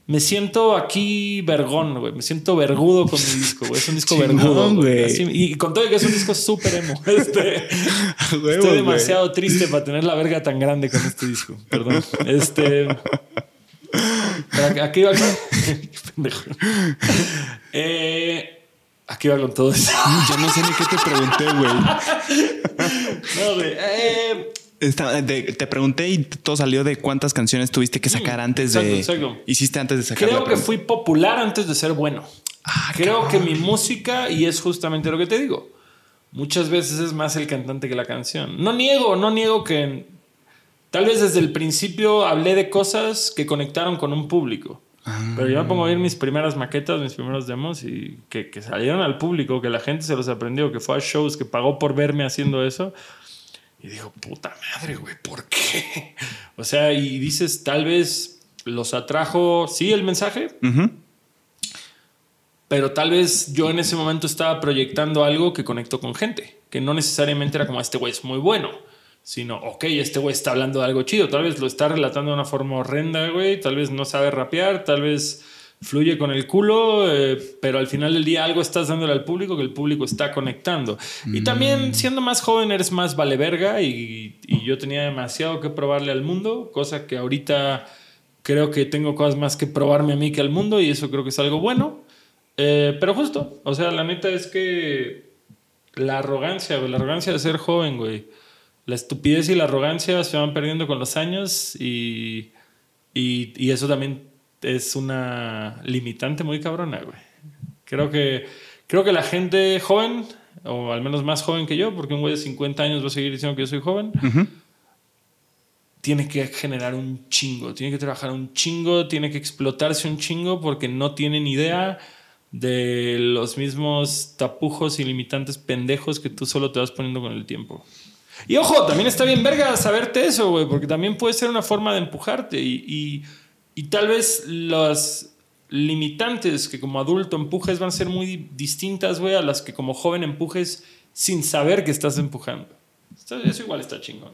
B: me siento aquí vergón, güey. Me siento vergudo con mi disco, güey. Es un disco vergudo, güey. Y con todo que es un disco súper emo. Este,
A: Huevo,
B: estoy demasiado triste para tener la verga tan grande con este disco. Perdón. Este. Aquí va. Qué pendejo. Eh, aquí va con todo eso.
A: Yo no sé ni qué te pregunté, güey.
B: No, güey. Eh,
A: de- te pregunté y todo salió de cuántas canciones tuviste que sacar antes de.
B: Mm, exacto, exacto.
A: Hiciste antes de sacar
B: creo que fui popular antes de ser bueno.
A: Ah,
B: Creo que mi música, y es justamente lo que te digo, muchas veces es más el cantante que la canción. No niego, no niego que tal vez desde el principio hablé de cosas que conectaron con un público. Pero yo me pongo a ver mis primeras maquetas, mis primeros demos y que, que salieron al público, que la gente se los aprendió, que fue a shows, que pagó por verme haciendo eso. Y digo, puta madre, güey, ¿por qué? O sea, y dices, tal vez los atrajo, sí, el mensaje, pero tal vez yo en ese momento estaba proyectando algo que conectó con gente, que no necesariamente era como este güey es muy bueno, sino, ok, este güey está hablando de algo chido, tal vez lo está relatando de una forma horrenda, güey, tal vez no sabe rapear, tal vez fluye con el culo, eh, pero al final del día algo estás dándole al público que el público está conectando. Y también siendo más joven eres más vale verga y, y yo tenía demasiado que probarle al mundo, cosa que ahorita creo que tengo cosas más que probarme a mí que al mundo y eso creo que es algo bueno. Eh, pero justo, o sea, la neta es que la arrogancia, güey, la arrogancia de ser joven, güey. La estupidez y la arrogancia se van perdiendo con los años y, y, y eso también es una limitante muy cabrona, güey. Creo que, creo que la gente joven, o al menos más joven que yo, porque un güey de 50 años va a seguir diciendo que yo soy joven, tiene que generar un chingo, tiene que trabajar un chingo, tiene que explotarse un chingo porque no tienen idea de los mismos tapujos y limitantes pendejos que tú solo te vas poniendo con el tiempo. Y ojo, también está bien verga saberte eso, güey, porque también puede ser una forma de empujarte y, y, y tal vez las limitantes que como adulto empujes van a ser muy distintas, güey, a las que como joven empujes sin saber que estás empujando. Eso igual está chingón.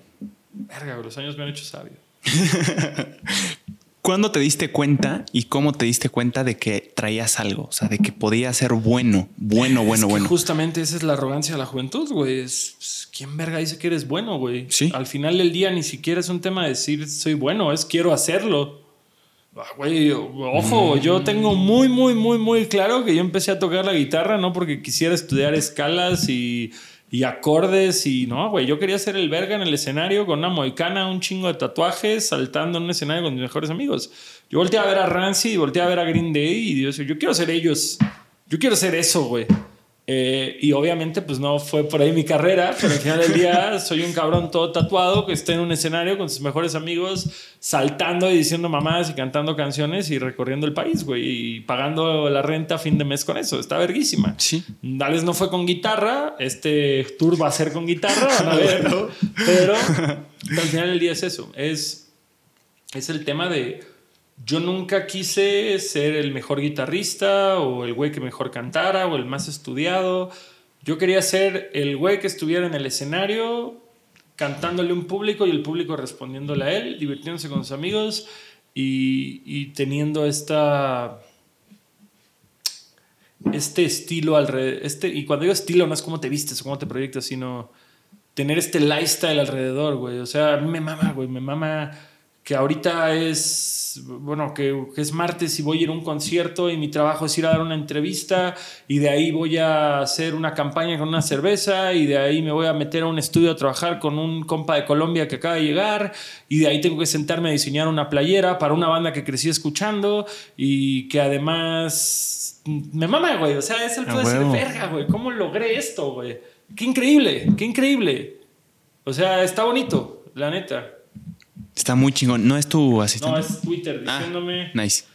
B: Verga, los años me han hecho sabio.
A: ¿Cuándo te diste cuenta y cómo te diste cuenta de que traías algo? O sea, de que podía ser bueno, bueno, bueno,
B: Es que
A: bueno.
B: Justamente esa es la arrogancia de la juventud, güey. Es, es- ¿Quién verga dice que eres bueno, güey?
A: Sí.
B: Al final del día ni siquiera es un tema de decir soy bueno, es quiero hacerlo. Ah, Güey, ojo, yo tengo muy, muy, muy, muy claro que yo empecé a tocar la guitarra no porque quisiera estudiar escalas y, y acordes y no, güey, yo quería ser el verga en el escenario con una moicana, un chingo de tatuajes, saltando en un escenario con mis mejores amigos. Yo volteé a ver a Rancid y volteé a ver a Green Day y yo yo quiero ser ellos. Yo quiero ser eso, güey. Eh, y obviamente, pues no fue por ahí mi carrera, pero al final del día soy un cabrón todo tatuado que está en un escenario con sus mejores amigos, saltando y diciendo mamás y cantando canciones y recorriendo el país, güey, y pagando la renta a fin de mes con eso. Está verguísima.
A: Sí.
B: Tal vez no fue con guitarra, este tour va a ser con guitarra, van a ver, ¿no? pero al final del día es eso, es, es el tema de yo nunca quise ser el mejor guitarrista o el güey que mejor cantara o el más estudiado. Yo quería ser el güey que estuviera en el escenario cantándole a un público y el público respondiéndole a él, divirtiéndose con sus amigos y, y teniendo esta este estilo alrededor. Este, y cuando digo estilo, no es cómo te vistes o cómo te proyectas, sino tener este lifestyle alrededor, güey. O sea, me mama, güey. Me mama que ahorita es, bueno, que, que es martes y voy a ir a un concierto y mi trabajo es ir a dar una entrevista y de ahí voy a hacer una campaña con una cerveza y de ahí me voy a meter a un estudio a trabajar con un compa de Colombia que acaba de llegar y de ahí tengo que sentarme a diseñar una playera para una banda que crecí escuchando y que además me mama, güey. O sea, es el decir,
A: huevo.
B: verga, güey. ¿Cómo logré esto, güey? Qué increíble, qué increíble. O sea, está bonito, la neta.
A: Está muy chingón. ¿No es tu
B: No,
A: asistente?
B: es Twitter
A: Ah,
B: diciéndome.
A: nice.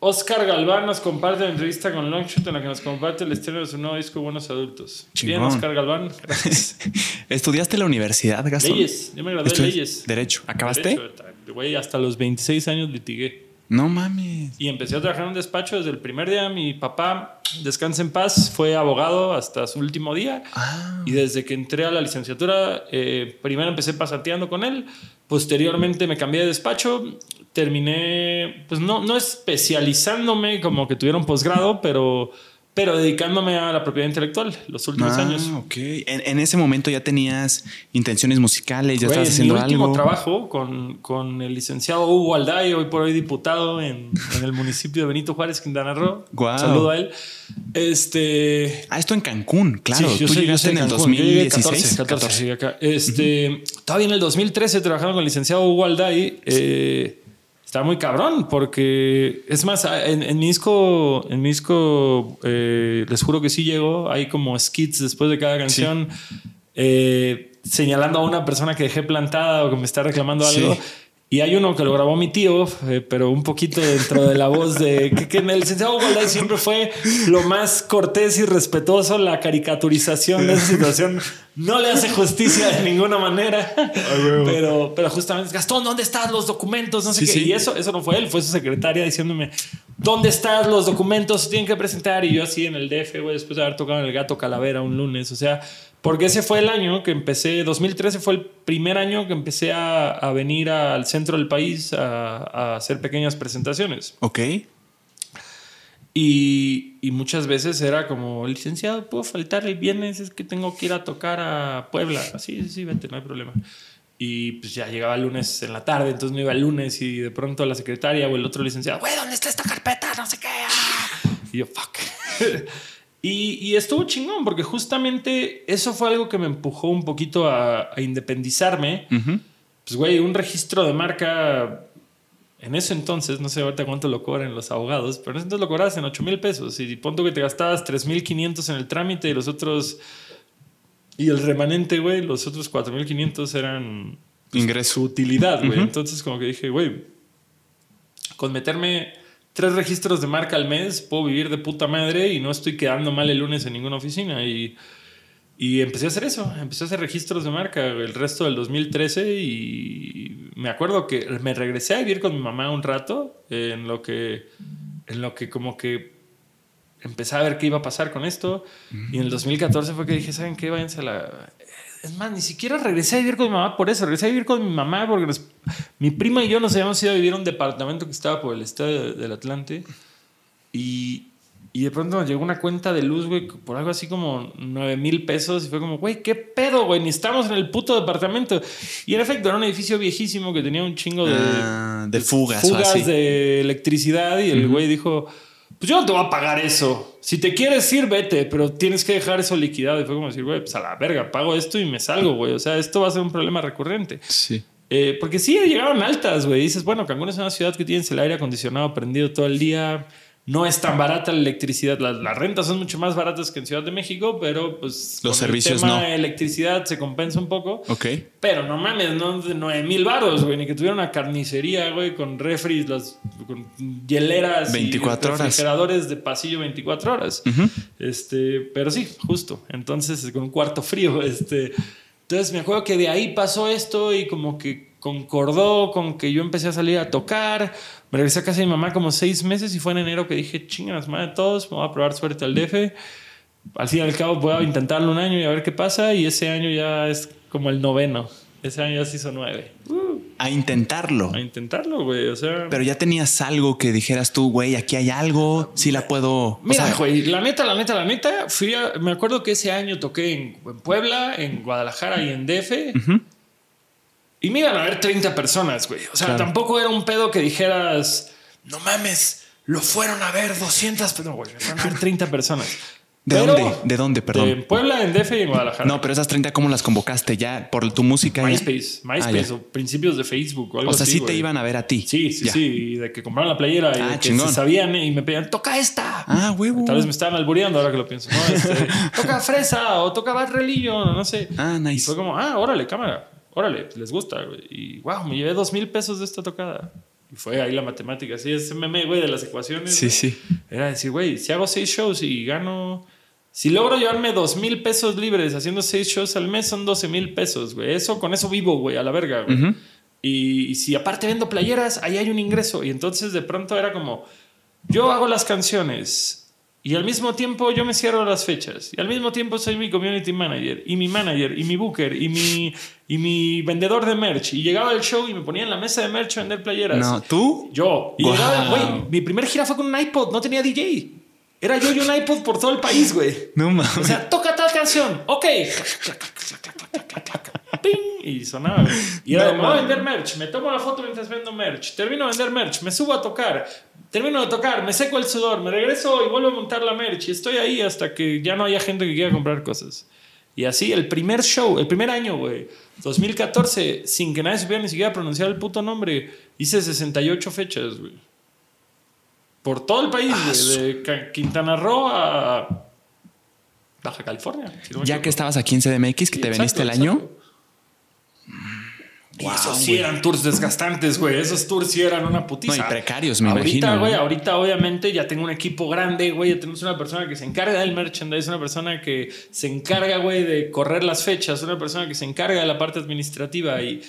B: Oscar Galván nos comparte la entrevista con Longshot en la que nos comparte el estreno de su nuevo disco Buenos Adultos. Bien,
A: Chingón.
B: Oscar Galván. Gracias.
A: ¿Estudiaste en la universidad, Gastón?
B: Leyes. Yo me gradué de leyes.
A: Derecho. ¿Acabaste?
B: Derecho, Güey, hasta los 26 años litigué.
A: No mames.
B: Y empecé a trabajar en un despacho desde el primer día. Mi papá, descansa en paz, fue abogado hasta su último día.
A: Ah.
B: Y desde que entré a la licenciatura, eh, primero empecé pasanteando con él. Posteriormente me cambié de despacho. Terminé, pues no, no especializándome como que tuviera un posgrado, pero, pero dedicándome a la propiedad intelectual los últimos
A: Ah,
B: años.
A: ok. En, en ese momento ya tenías intenciones musicales, ya
B: Güey,
A: estabas
B: en
A: haciendo
B: mi último
A: algo.
B: trabajo con, con el licenciado Hugo Alday, hoy por hoy diputado en, en el municipio de Benito Juárez, Quintana Roo.
A: Guau.
B: Saludo a él. Este.
A: Ah, esto en Cancún, claro.
B: Sí, yo
A: Tú
B: soy- yo
A: llegaste
B: soy
A: en el.
B: Yo llegué
A: 2016.
B: 14, 14, llegué acá. Este, Todavía en el 2013 trabajando con el licenciado Hugo Alday. Eh, estaba muy cabrón porque, es más, en, en mi disco, en mi disco eh, les juro que sí llegó. Hay como skits después de cada canción eh, señalando a una persona que dejé plantada o que me está reclamando algo.
A: Sí.
B: Y hay uno que lo grabó mi tío, eh, pero un poquito dentro de la voz de que, que en el licenciado Hugo Alday siempre fue lo más cortés y respetuoso. La caricaturización de esa situación no le hace justicia de ninguna manera. pero, pero justamente, Gastón, ¿dónde están los documentos? No sé
A: Sí,
B: qué.
A: sí.
B: Y eso, eso no fue él, fue su secretaria diciéndome, ¿dónde están los documentos? Tienen que presentar. Y yo así en el DF, güey, después de haber tocado en el Gato Calavera un lunes. O sea, porque ese fue el año que empecé, 2013 fue el primer año que empecé a, a venir al centro del país a, a hacer pequeñas presentaciones.
A: Ok.
B: Y, y muchas veces era como, licenciado, ¿puedo faltar el viernes? Es que tengo que ir a tocar a Puebla. Sí, sí, sí, vete, no hay problema. Y pues ya llegaba el lunes en la tarde, entonces no iba el lunes y de pronto la secretaria o el otro licenciado, güey, ¿dónde está esta carpeta? No sé qué. ah". Y yo, fuck. y, y estuvo chingón porque justamente eso fue algo que me empujó un poquito a, a independizarme.
A: Ujú.
B: Pues, güey, un registro de marca en ese entonces, no sé ahorita cuánto lo cobran los abogados, pero en ese entonces lo cobrabas en 8 mil pesos y punto que te gastabas 3 mil 500 en el trámite y los otros. Y el remanente, güey, los otros 4 mil 500 eran su
A: Ingreso.
B: utilidad, güey.
A: Ujú.
B: Entonces, como que dije, güey, con meterme tres registros de marca al mes, puedo vivir de puta madre y no estoy quedando mal el lunes en ninguna oficina. Y, y empecé a hacer eso, empecé a hacer registros de marca el resto del 2013 y me acuerdo que me regresé a vivir con mi mamá un rato en lo que, en lo que como que empecé a ver qué iba a pasar con esto. Y en el 2014 fue que dije, ¿saben qué? Váyanse a la... Es más, ni siquiera regresé a vivir con mi mamá por eso. Regresé a vivir con mi mamá porque nos- mi prima y yo nos habíamos ido a vivir a un departamento que estaba por el estado del Atlante. Y, y de pronto nos llegó una cuenta de luz, güey, por algo así como 9 mil pesos. Y fue como, güey, ¿qué pedo, güey? Ni estamos en el puto departamento. Y en efecto, era un edificio viejísimo que tenía un chingo de,
A: Ah, de fugas o
B: fugas
A: así.
B: de electricidad. Y el güey dijo, pues yo no te voy a pagar eso. Si te quieres ir, vete, pero tienes que dejar eso liquidado. Y fue como decir, güey, pues a la verga, pago esto y me salgo, güey. O sea, esto va a ser un problema recurrente.
A: Sí.
B: Eh, porque sí, llegaron altas, güey. Dices, bueno, Cancún es una ciudad que tienes el aire acondicionado prendido todo el día. No es tan barata la electricidad. Las, las rentas son mucho más baratas que en Ciudad de México, pero pues
A: Los
B: con
A: servicios
B: el tema
A: no.
B: de electricidad se compensa un poco.
A: Ok.
B: Pero no mames, no de 9 mil baros, güey. Ni que tuviera una carnicería, güey, con refris, las, con hieleras
A: 24
B: y
A: horas.
B: refrigeradores de pasillo 24 horas. Este, pero sí, justo. Entonces, con un cuarto frío, este. Entonces me acuerdo que de ahí pasó esto y como que concordó con que yo empecé a salir a tocar. Me regresé a casa de mi mamá como seis meses y fue en enero que dije, chingas, madre de todos, me voy a probar suerte al DF. Al fin y al cabo voy a intentarlo un año y a ver qué pasa. Y ese año ya es como el noveno. Ese año ya se hizo nueve.
A: A intentarlo.
B: A intentarlo, güey. O sea...
A: Pero ya tenías algo que dijeras tú, güey, aquí hay algo, sí la puedo. o
B: Mira,
A: sea,
B: güey, la neta, la neta, la neta, fui a- me acuerdo que ese año toqué en, en Puebla, en Guadalajara y en DF.
A: Ujú.
B: Y me iban a ver 30 personas, güey. O sea,
A: Claro.
B: tampoco era un pedo que dijeras, no mames, lo fueron a ver 200, pero no, güey, me fueron a ver 30 personas.
A: ¿De
B: Pero-
A: dónde? ¿De dónde? Perdón.
B: En Puebla, en DF y en Guadalajara.
A: No, pero esas 30, ¿cómo las convocaste? ¿Ya por tu música?
B: MySpace,
A: Ah,
B: MySpace o principios de Facebook o algo
A: O sea,
B: así,
A: sí te iban a ver a ti.
B: Sí, sí,
A: Ya.
B: sí. Y de que compraron la playera y
A: Ah,
B: de que
A: chingón.
B: se sabían y me pedían, toca esta.
A: Ah, huevo.
B: Tal vez me estaban albureando ahora que lo pienso. ¿no? Este, toca fresa o toca Bad Religion, no sé.
A: Ah,
B: Y
A: nice.
B: fue como, ah, órale, cámara, órale, les gusta. güey. Y wow, me llevé dos mil pesos de esta tocada. Y fue ahí la matemática. Así ese meme, güey, de las ecuaciones.
A: Sí, sí.
B: Era decir, güey, si hago seis shows y gano. Si logro llevarme dos mil pesos libres haciendo seis shows al mes, son 12 mil pesos, güey. Eso, con eso vivo, güey, a la verga, güey. Y, y si aparte vendo playeras, ahí hay un ingreso. Y entonces de pronto era como, yo hago las canciones y al mismo tiempo yo me cierro las fechas. Y al mismo tiempo soy mi community manager y mi manager y mi booker y mi, y mi vendedor de merch. Y llegaba al show y me ponía en la mesa de merch a vender playeras.
A: No, ¿tú?
B: Yo. Y
A: Wow.
B: llegaba, güey, mi primer gira fue con un iPod, no tenía DJ. Era yo y un iPod por todo el país, güey.
A: No mames.
B: O sea, toca tal canción. Ok. Y sonaba. güey. Y era
A: No
B: voy a vender merch. Me tomo la foto mientras vendo merch. Termino de vender merch. Me subo a tocar. Termino de tocar. Me seco el sudor. Me regreso y vuelvo a montar la merch. Y estoy ahí hasta que ya no haya gente que quiera comprar cosas. Y así, el primer show, el primer año, güey, 2014, sin que nadie supiera ni siquiera pronunciar el puto nombre, hice 68 fechas, güey. Por todo el país,
A: Ah,
B: de Quintana Roo a Baja California. si no me
A: Ya que estabas aquí en CDMX, que
B: Sí,
A: te
B: exacto,
A: veniste el año.
B: Y esos sí eran tours desgastantes, güey. Esos tours sí eran una putiza.
A: No, y precarios, me
B: ahorita,
A: imagino,
B: güey, ahorita obviamente ya tengo un equipo grande, güey. Ya tenemos una persona que se encarga del merchandise, una persona que se encarga, güey, de correr las fechas, una persona que se encarga de la parte administrativa y,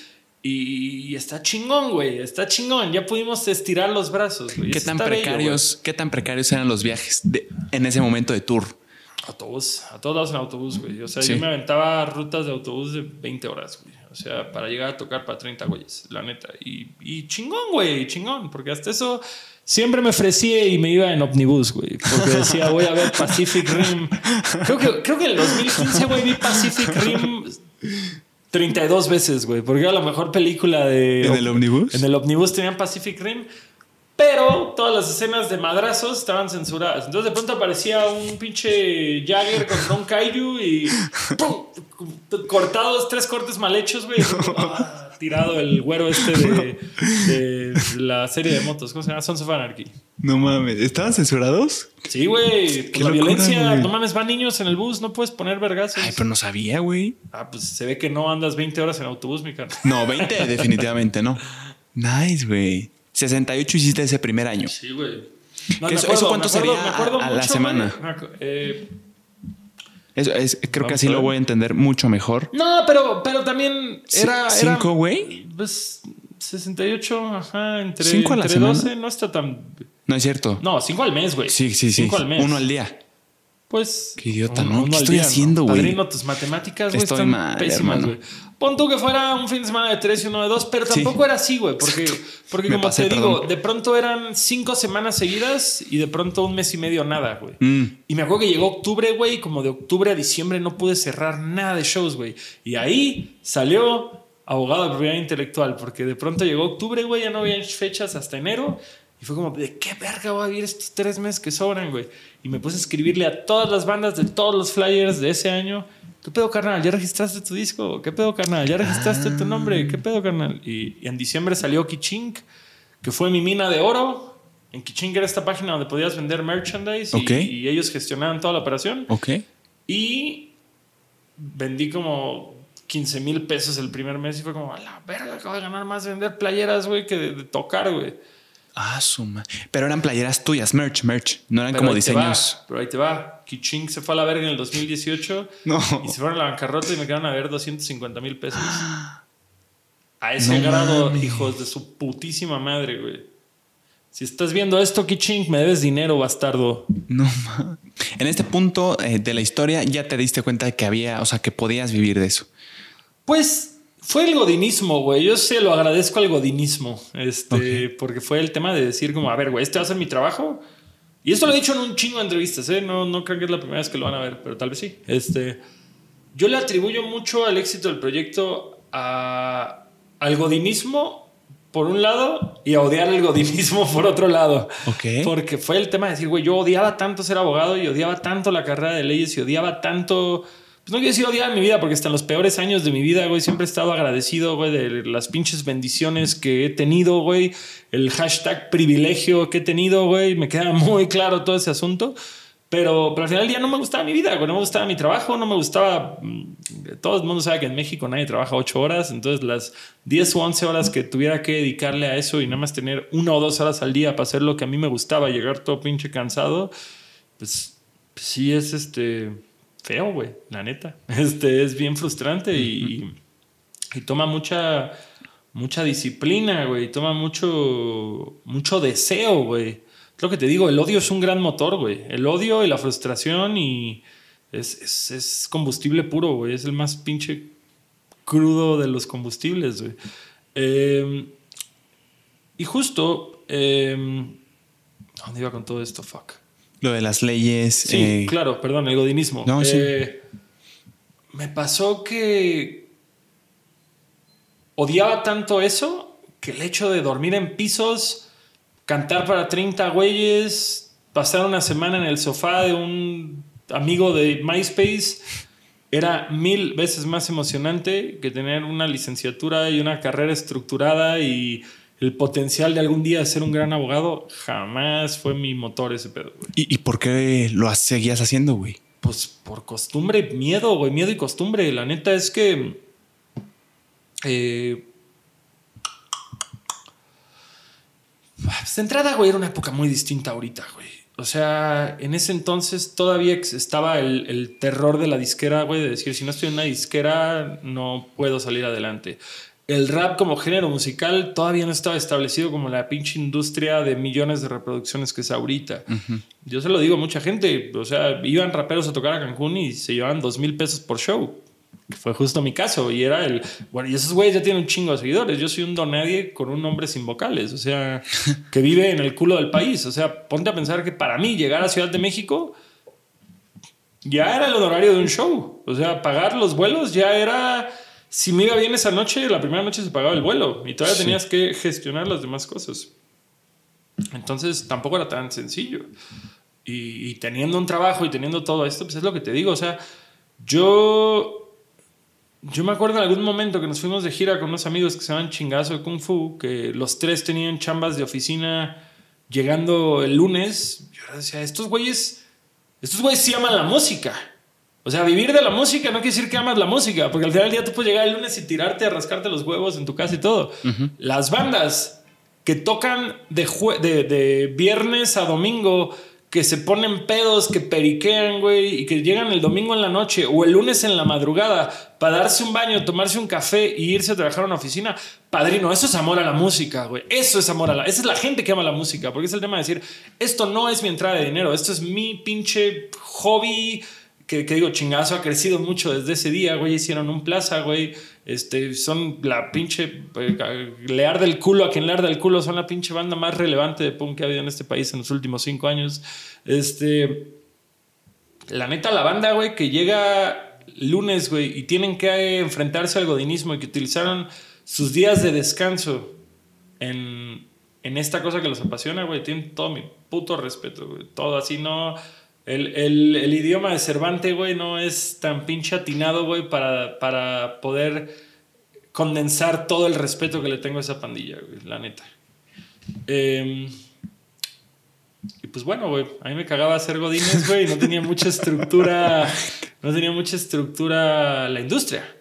B: está chingón, güey. Está chingón. Ya pudimos estirar los brazos, güey.
A: ¿Qué
B: Eso
A: tan
B: bello,
A: precarios, qué tan precarios eran los viajes de- en ese momento de tour?
B: Autobús, a todos lados en autobús, güey. O sea,
A: Sí.
B: yo me aventaba rutas de autobús de 20 horas, güey. O sea, para llegar a tocar para 30 güeyes, la neta. Y, y chingón, güey, chingón. Porque hasta eso siempre me ofrecía y me iba en omnibus, güey. Porque decía, voy a ver Pacific Rim. Creo que, creo que en el 2015, güey, vi Pacific Rim 32 veces, güey. Porque era la mejor película de...
A: ¿En el ómnibus?
B: En el omnibus tenían Pacific Rim. Pero todas las escenas de madrazos estaban censuradas. Entonces de pronto aparecía un pinche Jagger contra un Kaiju y ¡pum! Cortados, tres cortes mal hechos, güey. Ah, tirado el güero este de, de la serie de motos. ¿Cómo se llama? Sons of Anarchy.
A: No mames, ¿estaban censurados?
B: Sí, güey. Pues la
A: locura,
B: violencia, no mames, van niños en el bus, no puedes poner vergazos.
A: Ay, pero no sabía, güey.
B: Ah, pues se ve que no andas 20 horas en autobús, mi cara.
A: No, 20 definitivamente no. Nice, güey. 68 hiciste ese primer año.
B: Sí, güey.
A: ¿Qué eso- eso cuánto sería a- a la semana?
B: Me eh,
A: Eso es, creo que así lo voy a entender mucho mejor.
B: No, pero, pero también era.
A: ¿Cinco, güey?
B: Pues 68, ajá, entre,
A: ¿Cinco a la
B: entre
A: semana?
B: 12, no está tan.
A: No es cierto.
B: No, 5 al mes, güey.
A: sí, sí, sí.
B: Cinco al mes.
A: Uno al día.
B: Pues.
A: Qué idiota,
B: un-
A: ¿no? ¿Qué estoy haciendo, güey?
B: Padrino, tus matemáticas, güey, están
A: mal,
B: pésimas, güey. Pon tú que fuera un fin de semana de tres y uno de dos, pero
A: Sí.
B: tampoco era así, güey. Porque, porque como
A: pasé,
B: te digo, de pronto eran cinco semanas seguidas y de pronto un mes y medio nada, güey.
A: Mm.
B: Y me acuerdo que llegó octubre, güey, y como de octubre a diciembre no pude cerrar nada de shows, güey. Y ahí salió abogado de propiedad intelectual, porque de pronto llegó octubre, güey, ya no había fechas hasta enero. Y fue como, ¿de qué verga voy a vivir estos tres meses que sobran, güey? Y me puse a escribirle a todas las bandas de todos los flyers de ese año. ¿Qué pedo, carnal? ¿Ya registraste tu disco? ¿Qué pedo, carnal? ¿Ya registraste tu nombre? ¿Qué pedo, carnal? Y, y en diciembre salió Kichink, que fue mi mina de oro. En Kichink era esta página donde podías vender merchandise y-
A: Ok.
B: y, ellos gestionaban toda la operación.
A: Ok.
B: Y vendí como 15 mil pesos el primer mes y fue como, a la verga, acabo de ganar más de vender playeras, güey, que de, de tocar, güey.
A: Ah, suma. Pero eran playeras tuyas, merch, merch. No eran
B: Pero
A: como
B: te va,
A: diseños.
B: pero ahí te va. Kiching se fue a la verga en el 2018
A: No.
B: y se fueron a la bancarrota y me quedaron a ver 250 mil pesos. A ese
A: No
B: grado, hijos de su putísima madre, güey. Si estás viendo esto, Kiching, me debes dinero, bastardo.
A: No ma- En este punto eh, de la historia ya te diste cuenta de que había, o sea, que podías vivir de eso.
B: Pues fue el godinismo, güey. Yo se lo agradezco al godinismo. Este, porque fue el tema de decir, como, a ver, güey, este va a ser mi trabajo. Y esto lo he dicho en un chingo de entrevistas, ¿eh? No, no creo que es la primera vez que lo van a ver, pero tal vez sí. Este, yo le atribuyo mucho al éxito del proyecto a, al godinismo por un lado y a odiar el godinismo por otro lado. Porque fue el tema de decir, güey, yo odiaba tanto ser abogado y odiaba tanto la carrera de leyes y odiaba tanto. Pues no quiero decir odiar mi vida, porque hasta en los peores años de mi vida, güey, siempre he estado agradecido, güey, de las pinches bendiciones que he tenido, güey. El hashtag privilegio que he tenido, güey. Me queda muy claro todo ese asunto. Pero, pero al final del día no me gustaba mi vida, no me gustaba mi trabajo, no me gustaba... Mm, todo el mundo sabe que en México nadie trabaja ocho horas, entonces las 10 o 11 horas que tuviera que dedicarle a eso y nada más tener una o dos horas al día para hacer lo que a mí me gustaba, llegar todo pinche cansado, pues, pues sí es este feo, güey, la neta. Este es bien frustrante y, y toma mucha mucha disciplina, güey, toma mucho mucho deseo, güey lo que te digo, el odio es un gran motor, güey. El odio y la frustración y es, combustible puro, güey. Es el más pinche crudo de los combustibles, güey. Em, y justo, em, ¿dónde iba con todo esto? Fuck.
A: Lo de las leyes.
B: Sí, eh, claro, perdón, el godinismo. No, sí. Eh, me pasó que odiaba tanto eso que el hecho de dormir en pisos cantar para 30 güeyes, pasar una semana en el sofá de un amigo de MySpace, era mil veces más emocionante que tener una licenciatura y una carrera estructurada y el potencial de algún día ser un gran abogado. Jamás fue mi motor ese pedo.
A: ¿Y, por qué lo seguías haciendo, güey?
B: Pues por costumbre, miedo, güey, miedo y costumbre. La neta es que... Eh, Pues de entrada, güey, era una época muy distinta ahorita, güey. O sea, en ese entonces todavía estaba el, terror de la disquera, güey, de decir, si no estoy en una disquera, no puedo salir adelante. El rap como género musical todavía no estaba establecido como la pinche industria de millones de reproducciones que es ahorita. Yo se lo digo a mucha gente, o sea, iban raperos a tocar a Cancún y se llevaban dos mil pesos por show fue justo mi caso. Y era el. Bueno, y esos güeyes ya tienen un chingo de seguidores. Yo soy un donadie con un nombre sin vocales. O sea, que vive en el culo del país. O sea, ponte a pensar que para mí llegar a Ciudad de México ya era el honorario de un show. O sea, pagar los vuelos ya era. Si me iba bien esa noche, la primera noche se pagaba el vuelo y todavía tenías que gestionar las demás cosas. Entonces tampoco era tan sencillo. Y, y teniendo un trabajo y teniendo todo esto, pues es lo que te digo. O sea, yo yo me acuerdo en algún momento que nos fuimos de gira con unos amigos que se llaman Chingazo de Kung Fu, que los tres tenían chambas de oficina llegando el lunes. Yo decía, estos güeyes, estos güeyes sí aman la música. O sea, vivir de la música no quiere decir que amas la música, porque al final del día tú puedes llegar el lunes y tirarte a rascarte los huevos en tu casa y todo. Las bandas que tocan de, de, de viernes a domingo que se ponen pedos, que periquean, güey, y que llegan el domingo en la noche o el lunes en la madrugada para darse un baño, tomarse un café y irse a trabajar a una oficina. Padrino, eso es amor a la música, güey. Eso es amor a la... Esa es la gente que ama la música, porque es el tema de decir, esto no es mi entrada de dinero, esto es mi pinche hobby, que, digo, chingazo, ha crecido mucho desde ese día, güey. Hicieron un plaza, güey. Este, son la pinche. Eh, lear del culo a quien lear del culo. Son la pinche banda más relevante de punk que ha habido en este país en los últimos cinco años. Este. La neta, la banda, güey, que llega lunes, güey, y tienen que enfrentarse al godinismo y que utilizaron sus días de descanso en, en esta cosa que los apasiona, güey, tienen todo mi puto respeto, güey. Todo así, no el, idioma de Cervantes, güey, no es tan pinche atinado, güey, para, para poder condensar todo el respeto que le tengo a esa pandilla, güey, la neta. Em, y pues bueno, güey, a mí me cagaba hacer godines, güey, no tenía mucha estructura, no tenía mucha estructura la industria.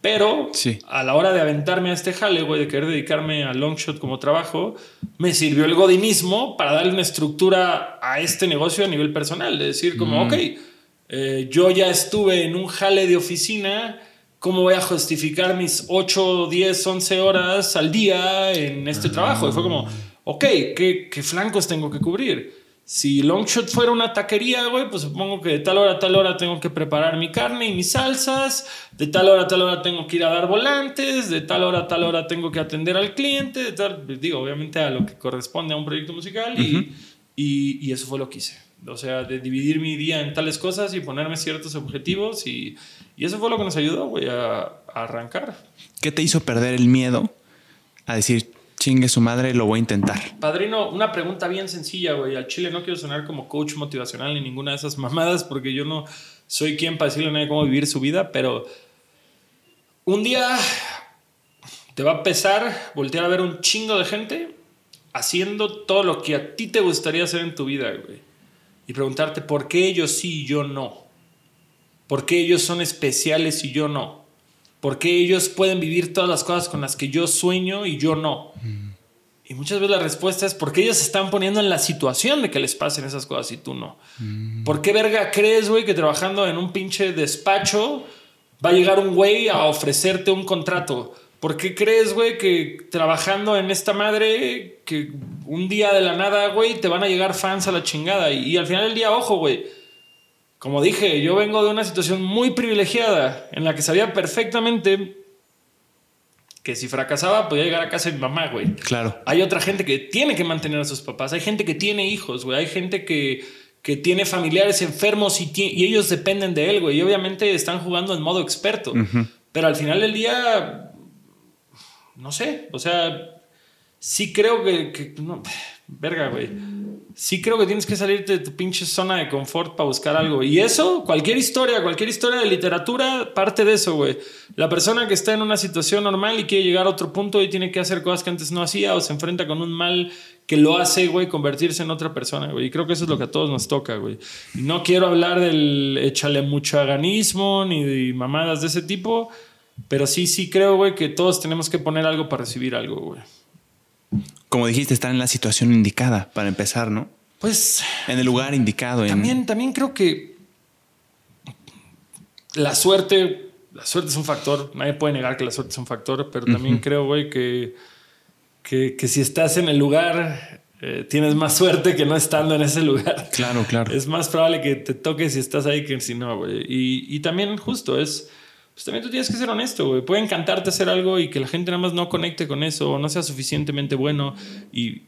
B: Pero a la hora de aventarme a este jale, güey, de querer dedicarme a Longshot como trabajo, me sirvió el godinismo para darle una estructura a este negocio a nivel personal. De decir, como, ok, eh, yo ya estuve en un jale de oficina, ¿cómo voy a justificar mis 8, 10, 11 horas al día en este trabajo? Y fue como, ok, ¿qué, qué flancos tengo que cubrir? Si Longshot fuera una taquería, güey, pues supongo que de tal hora a tal hora tengo que preparar mi carne y mis salsas, de tal hora a tal hora tengo que ir a dar volantes, de tal hora a tal hora tengo que atender al cliente, de tal, digo, obviamente a lo que corresponde a un proyecto musical y, y, eso fue lo que hice. O sea, de dividir mi día en tales cosas y ponerme ciertos objetivos y, y eso fue lo que nos ayudó, güey, a, a arrancar.
A: ¿Qué te hizo perder el miedo a decir, chingue su madre, lo voy a intentar.
B: Padrino, una pregunta bien sencilla, güey. Al chile no quiero sonar como coach motivacional ni ninguna de esas mamadas porque yo no soy quien para decirle a nadie cómo vivir su vida, pero un día te va a pesar voltear a ver un chingo de gente haciendo todo lo que a ti te gustaría hacer en tu vida, güey. y preguntarte por qué ellos sí y yo no. ¿Por qué ellos son especiales y yo no? ¿Por qué ellos pueden vivir todas las cosas con las que yo sueño y yo no? Y muchas veces la respuesta es porque ellos se están poniendo en la situación de que les pasen esas cosas y tú no. ¿Por qué verga crees, güey, que trabajando en un pinche despacho va a llegar un güey a ofrecerte un contrato? ¿Por qué crees, güey, que trabajando en esta madre, que un día de la nada, güey, te van a llegar fans a la chingada? Y, y al final del día, ojo, güey. Como dije, yo vengo de una situación muy privilegiada en la que sabía perfectamente que si fracasaba podía llegar a casa de mi mamá, güey.
A: Claro.
B: Hay otra gente que tiene que mantener a sus papás, hay gente que tiene hijos, güey, hay gente que, que tiene familiares enfermos y, y, ellos dependen de él, güey. Y obviamente están jugando en modo experto. Pero al final del día, no sé, o sea, sí creo que, que no, verga, güey sí creo que tienes que salirte de tu pinche zona de confort para buscar algo. Y eso, cualquier historia, cualquier historia de literatura, parte de eso, güey. La persona que está en una situación normal y quiere llegar a otro punto y tiene que hacer cosas que antes no hacía o se enfrenta con un mal que lo hace, güey, convertirse en otra persona, güey. Y creo que eso es lo que a todos nos toca, güey. No quiero hablar del échale mucho aganismo ni de mamadas de ese tipo, pero sí, sí creo, güey, que todos tenemos que poner algo para recibir algo, güey
A: como dijiste, estar en la situación indicada para empezar, ¿no?
B: Pues.
A: En el lugar indicado.
B: También, también creo que la suerte, la suerte es un factor. Nadie puede negar que la suerte es un factor, pero también creo, güey, que, que, si estás en el lugar, eh, tienes más suerte que no estando en ese lugar.
A: Claro, claro.
B: Es más probable que te toque si estás ahí que si no, güey. Y, y también, justo, es pues también tú tienes que ser honesto, güey. Puede encantarte hacer algo y que la gente nada más no conecte con eso o no sea suficientemente bueno. Y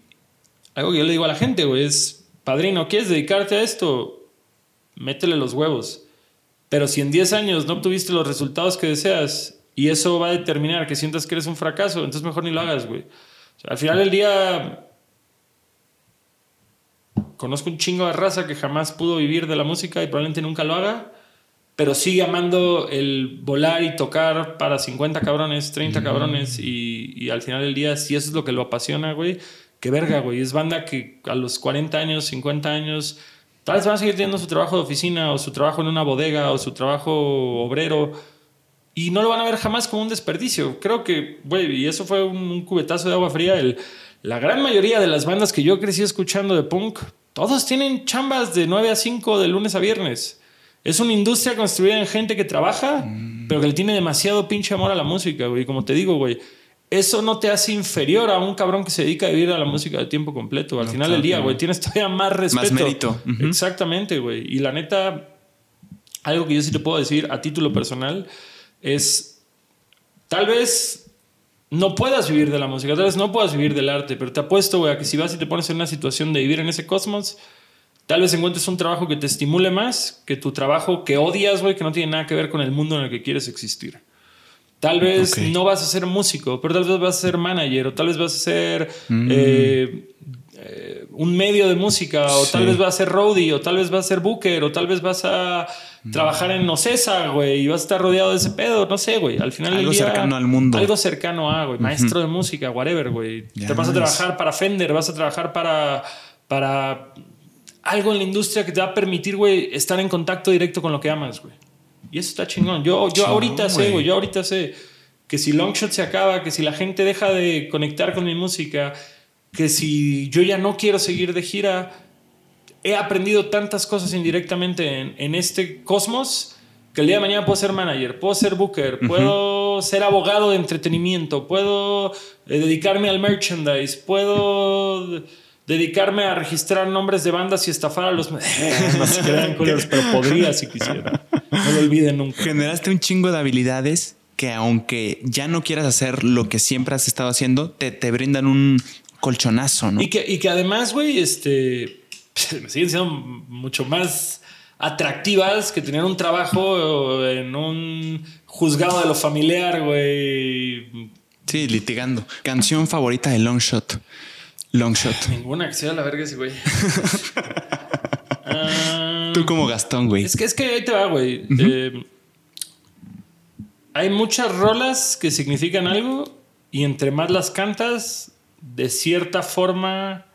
B: algo que yo le digo a la gente, güey, es, padrino, ¿quieres dedicarte a esto? Métele los huevos. Pero si en 10 años no obtuviste los resultados que deseas y eso va a determinar que sientas que eres un fracaso, entonces mejor ni lo hagas, güey. al final del día, conozco un chingo de raza que jamás pudo vivir de la música y probablemente nunca lo haga pero sigue amando el volar y tocar para 50 cabrones, 30 cabrones y, al final del día, si eso es lo que lo apasiona, güey, qué verga, güey. Es banda que a los 40 años, 50 años, tal vez van a seguir teniendo su trabajo de oficina o su trabajo en una bodega o su trabajo obrero y no lo van a ver jamás como un desperdicio. Creo que, güey, y eso fue un, cubetazo de agua fría. El, la gran mayoría de las bandas que yo crecí escuchando de punk, todos tienen chambas de 9 a 5 de lunes a viernes. Es una industria construida en gente que trabaja, mm. pero que le tiene demasiado pinche amor a la música, güey. Como te digo, güey, eso no te hace inferior a un cabrón que se dedica a vivir a la música de tiempo completo. Al final del día, güey, tienes todavía más respeto.
A: Más mérito.
B: Exactamente, güey. Y la neta, algo que yo sí te puedo decir a título personal es, tal vez no puedas vivir de la música, tal vez no puedas vivir del arte, pero te apuesto, güey, a que si vas y te pones en una situación de vivir en ese cosmos, Tal vez encuentres un trabajo que te estimule más que tu trabajo que odias, güey, que no tiene nada que ver con el mundo en el que quieres existir. Tal vez no vas a ser músico, pero tal vez vas a ser manager, o tal vez vas a ser mm. eh, eh, un medio de música, o tal vez vas a ser roadie, o tal vez vas a ser booker, o tal vez vas a mm. trabajar en Ocesa, güey, y vas a estar rodeado de ese pedo, no sé, güey. Al final
A: algo cercano al mundo.
B: Algo cercano a, güey, maestro de música, whatever, güey. Te vas a trabajar para Fender, vas a trabajar para para algo en la industria que te va a permitir, güey, estar en contacto directo con lo que amas, güey. Y eso está chingón. Yo, yo ahorita sé, güey, yo ahorita sé que si Longshot se acaba, que si la gente deja de conectar con mi música, que si yo ya no quiero seguir de gira, he aprendido tantas cosas indirectamente en, en este cosmos que el día de mañana puedo ser manager, puedo ser booker, puedo ser abogado de entretenimiento, puedo eh, dedicarme al merchandise, puedo dedicarme a registrar nombres de bandas y estafar a los... no se crean pero podría si quisiera. No lo olviden nunca.
A: Generaste un chingo de habilidades que aunque ya no quieras hacer lo que siempre has estado haciendo, te, te brindan un colchonazo, ¿no?
B: Y que, y que además, güey, este, me siguen siendo mucho más atractivas que tener un trabajo en un juzgado de lo familiar, güey.
A: Sí, litigando. Canción favorita de Longshot. Long shot.
B: Ninguna que sea la verga ese güey.
A: Tú como Gastón, güey.
B: Es que, es que ahí te va, güey. Eh, hay muchas rolas que significan algo y entre más las cantas, de cierta forma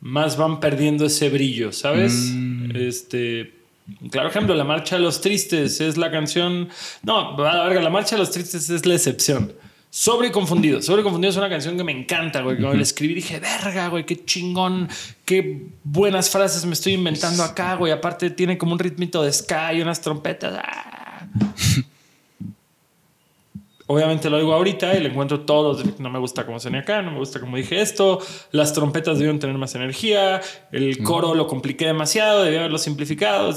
B: más van perdiendo ese brillo, ¿sabes? Este, claro ejemplo, La Marcha de los Tristes es la canción... No, la verga, La Marcha de los Tristes es la excepción. Sobre Confundido. Sobre Confundido es una canción que me encanta, güey. Cuando la escribí dije, verga, güey, qué chingón, qué buenas frases me estoy inventando acá, güey. Aparte tiene como un ritmito de ska y unas trompetas. ¡Ah! Obviamente lo digo ahorita y le encuentro todo. No me gusta cómo suena acá, no me gusta cómo dije esto. Las trompetas deben tener más energía. El coro lo compliqué demasiado, debía haberlo simplificado.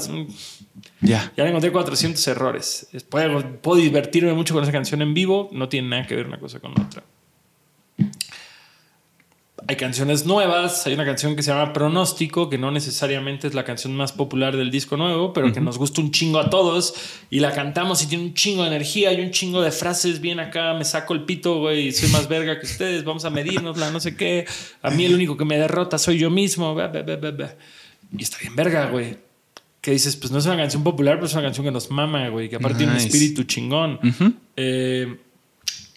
A: Ya.
B: Ya le encontré 400 errores. Puedo, puedo divertirme mucho con esa canción en vivo. No tiene nada que ver una cosa con otra. Hay canciones nuevas, hay una canción que se llama Pronóstico, que no necesariamente es la canción más popular del disco nuevo, pero que nos gusta un chingo a todos y la cantamos y tiene un chingo de energía y un chingo de frases bien acá, me saco el pito, güey, soy más verga que ustedes, vamos a medirnos la no sé qué, a mí el único que me derrota soy yo mismo, y está bien verga, güey. Que dices, pues no es una canción popular, pero es una canción que nos mama, güey, que aparte tiene un espíritu chingón. eh,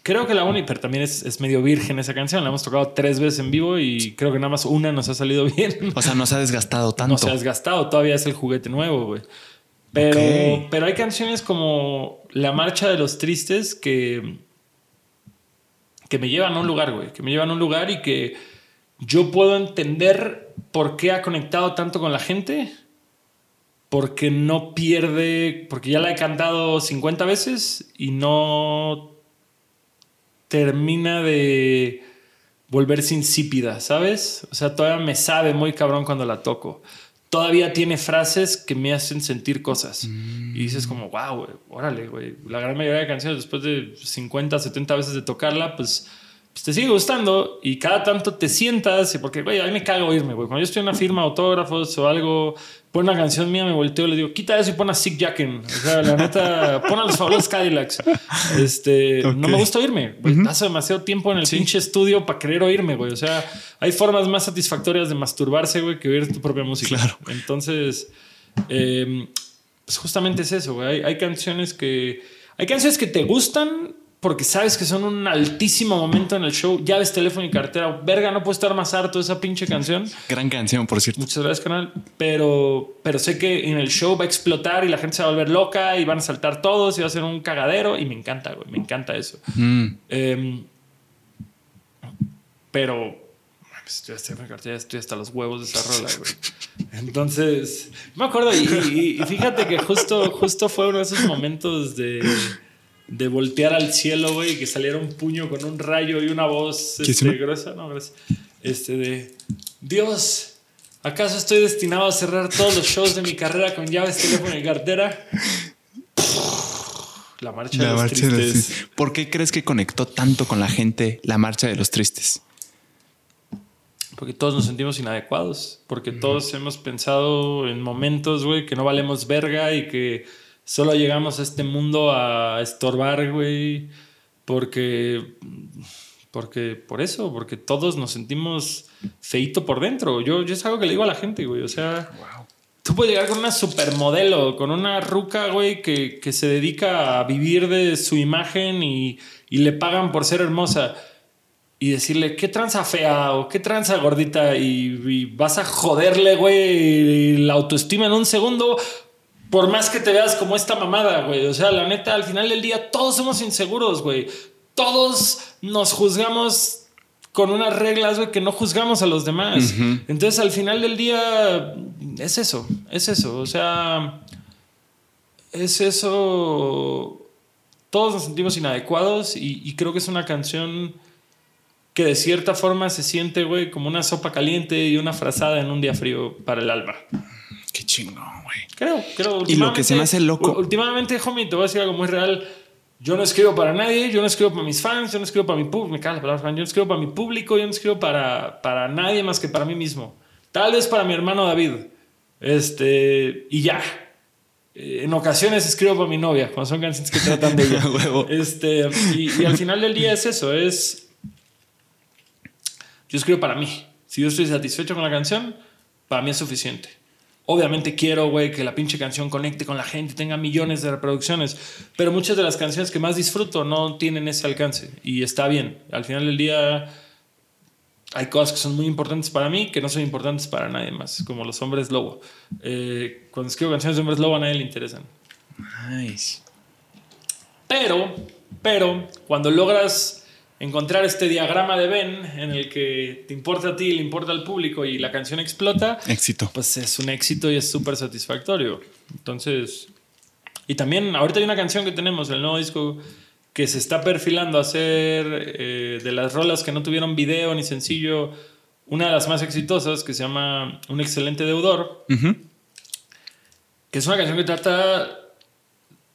B: Creo que la Uniper también es, es, medio virgen esa canción. La hemos tocado tres veces en vivo y creo que nada más una nos ha salido bien.
A: O sea, no se ha desgastado tanto.
B: No se ha desgastado, todavía es el juguete nuevo, güey. Pero, okay. pero hay canciones como La Marcha de los Tristes que, que me llevan a un lugar, güey. Que me llevan a un lugar y que yo puedo entender por qué ha conectado tanto con la gente. Porque no pierde, porque ya la he cantado 50 veces y no termina de volverse insípida, ¿sabes? O sea, todavía me sabe muy cabrón cuando la toco. Todavía tiene frases que me hacen sentir cosas. Y dices como, wow, órale, güey. La gran mayoría de canciones, después de 50, 70 veces de tocarla, pues, pues te sigue gustando y cada tanto te sientas, porque, güey, a mí me cago oírme, güey. Cuando yo estoy en una firma, autógrafos o algo, pone una canción mía, me volteo y le digo, quita eso y pon a Sick Jacken. O sea, la neta, pon a los fabulosos Cadillacs. Este, okay. no me gusta oírme. Güey. Uh -huh. Paso demasiado tiempo en el sí. pinche estudio para querer oírme, güey. O sea, hay formas más satisfactorias de masturbarse, güey, que oír tu propia música.
A: Claro.
B: Entonces, eh, pues justamente es eso, güey. Hay, hay canciones que. Hay canciones que te gustan, porque sabes que son un altísimo momento en el show. Llaves, teléfono y cartera. Verga, no puedo estar más harto de esa pinche canción.
A: Gran canción, por cierto.
B: Muchas gracias, canal. Pero, pero sé que en el show va a explotar y la gente se va a volver loca y van a saltar todos y va a ser un cagadero. Y me encanta, güey. Me encanta eso.
A: Mm.
B: Eh, pero pues, yo estoy, hasta los huevos de esa rola, güey. Entonces, me acuerdo y, y, y, fíjate que justo, justo fue uno de esos momentos de de voltear al cielo, güey, y que saliera un puño con un rayo y una voz este, gruesa, no. Este de Dios, ¿acaso estoy destinado a cerrar todos los shows de mi carrera con llaves, teléfono y cartera? La marcha,
A: la
B: de, los
A: marcha de los tristes. ¿Por qué crees que conectó tanto con la gente la marcha de los tristes?
B: Porque todos nos sentimos inadecuados, porque mm. todos hemos pensado en momentos, güey, que no valemos verga y que solo llegamos a este mundo a estorbar, güey, porque, porque, por eso, porque todos nos sentimos feito por dentro. Yo, yo es algo que le digo a la gente, güey, o sea, wow. tú puedes llegar con una supermodelo, con una ruca, güey, que, que se dedica a vivir de su imagen y, y le pagan por ser hermosa. Y decirle, qué tranza fea o qué tranza gordita, y, y vas a joderle, güey, la autoestima en un segundo por más que te veas como esta mamada, güey. O sea, la neta, al final del día, todos somos inseguros, güey. Todos nos juzgamos con unas reglas, güey, que no juzgamos a los demás. Uh -huh. Entonces, al final del día, es eso, es eso. O sea, es eso. Todos nos sentimos inadecuados y, y creo que es una canción que de cierta forma se siente, güey, como una sopa caliente y una frazada en un día frío para el alma.
A: Qué chingón, güey.
B: Creo, creo.
A: Y lo que se me hace loco.
B: Últimamente, homie, te voy a decir algo muy real. Yo no escribo para nadie, yo no escribo para mis fans, yo no escribo para mi público, me cae la palabra fan, yo no escribo para mi público, yo no escribo para, para nadie más que para mí mismo. Tal vez para mi hermano David. Este, y ya. En ocasiones escribo para mi novia, cuando son canciones que tratan de ella. este, y, y al final del día es eso, es... Yo escribo para mí. Si yo estoy satisfecho con la canción, para mí es suficiente. Obviamente quiero, güey, que la pinche canción conecte con la gente, tenga millones de reproducciones, pero muchas de las canciones que más disfruto no tienen ese alcance y está bien. Al final del día, hay cosas que son muy importantes para mí que no son importantes para nadie más, como los hombres lobo. Eh, cuando escribo canciones de hombres lobo a nadie le interesan.
A: Nice.
B: Pero, pero, cuando logras encontrar este diagrama de Ben en el que te importa a ti, le importa al público y la canción explota,
A: Éxito.
B: pues es un éxito y es súper satisfactorio. Entonces, y también ahorita hay una canción que tenemos, el nuevo disco, que se está perfilando a ser eh, de las rolas que no tuvieron video ni sencillo, una de las más exitosas, que se llama Un excelente deudor, que es una canción que trata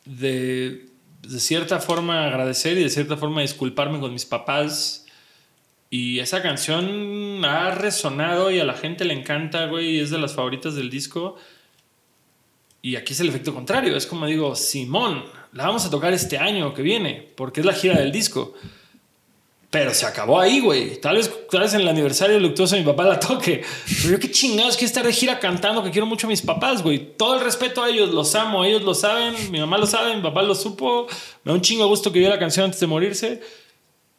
B: de, de cierta forma agradecer y de cierta forma disculparme con mis papás. Y esa canción ha resonado y a la gente le encanta, güey, es de las favoritas del disco. Y aquí es el efecto contrario, es como digo, Simón, la vamos a tocar este año que viene, porque es la gira del disco. Pero se acabó ahí, güey. Tal vez, tal vez en el aniversario luctuoso de mi papá la toque. Pero yo qué chingados que estar de gira cantando que quiero mucho a mis papás, güey. Todo el respeto a ellos, los amo, ellos lo saben, mi mamá lo sabe, mi papá lo supo. Me da un chingo gusto que vio la canción antes de morirse.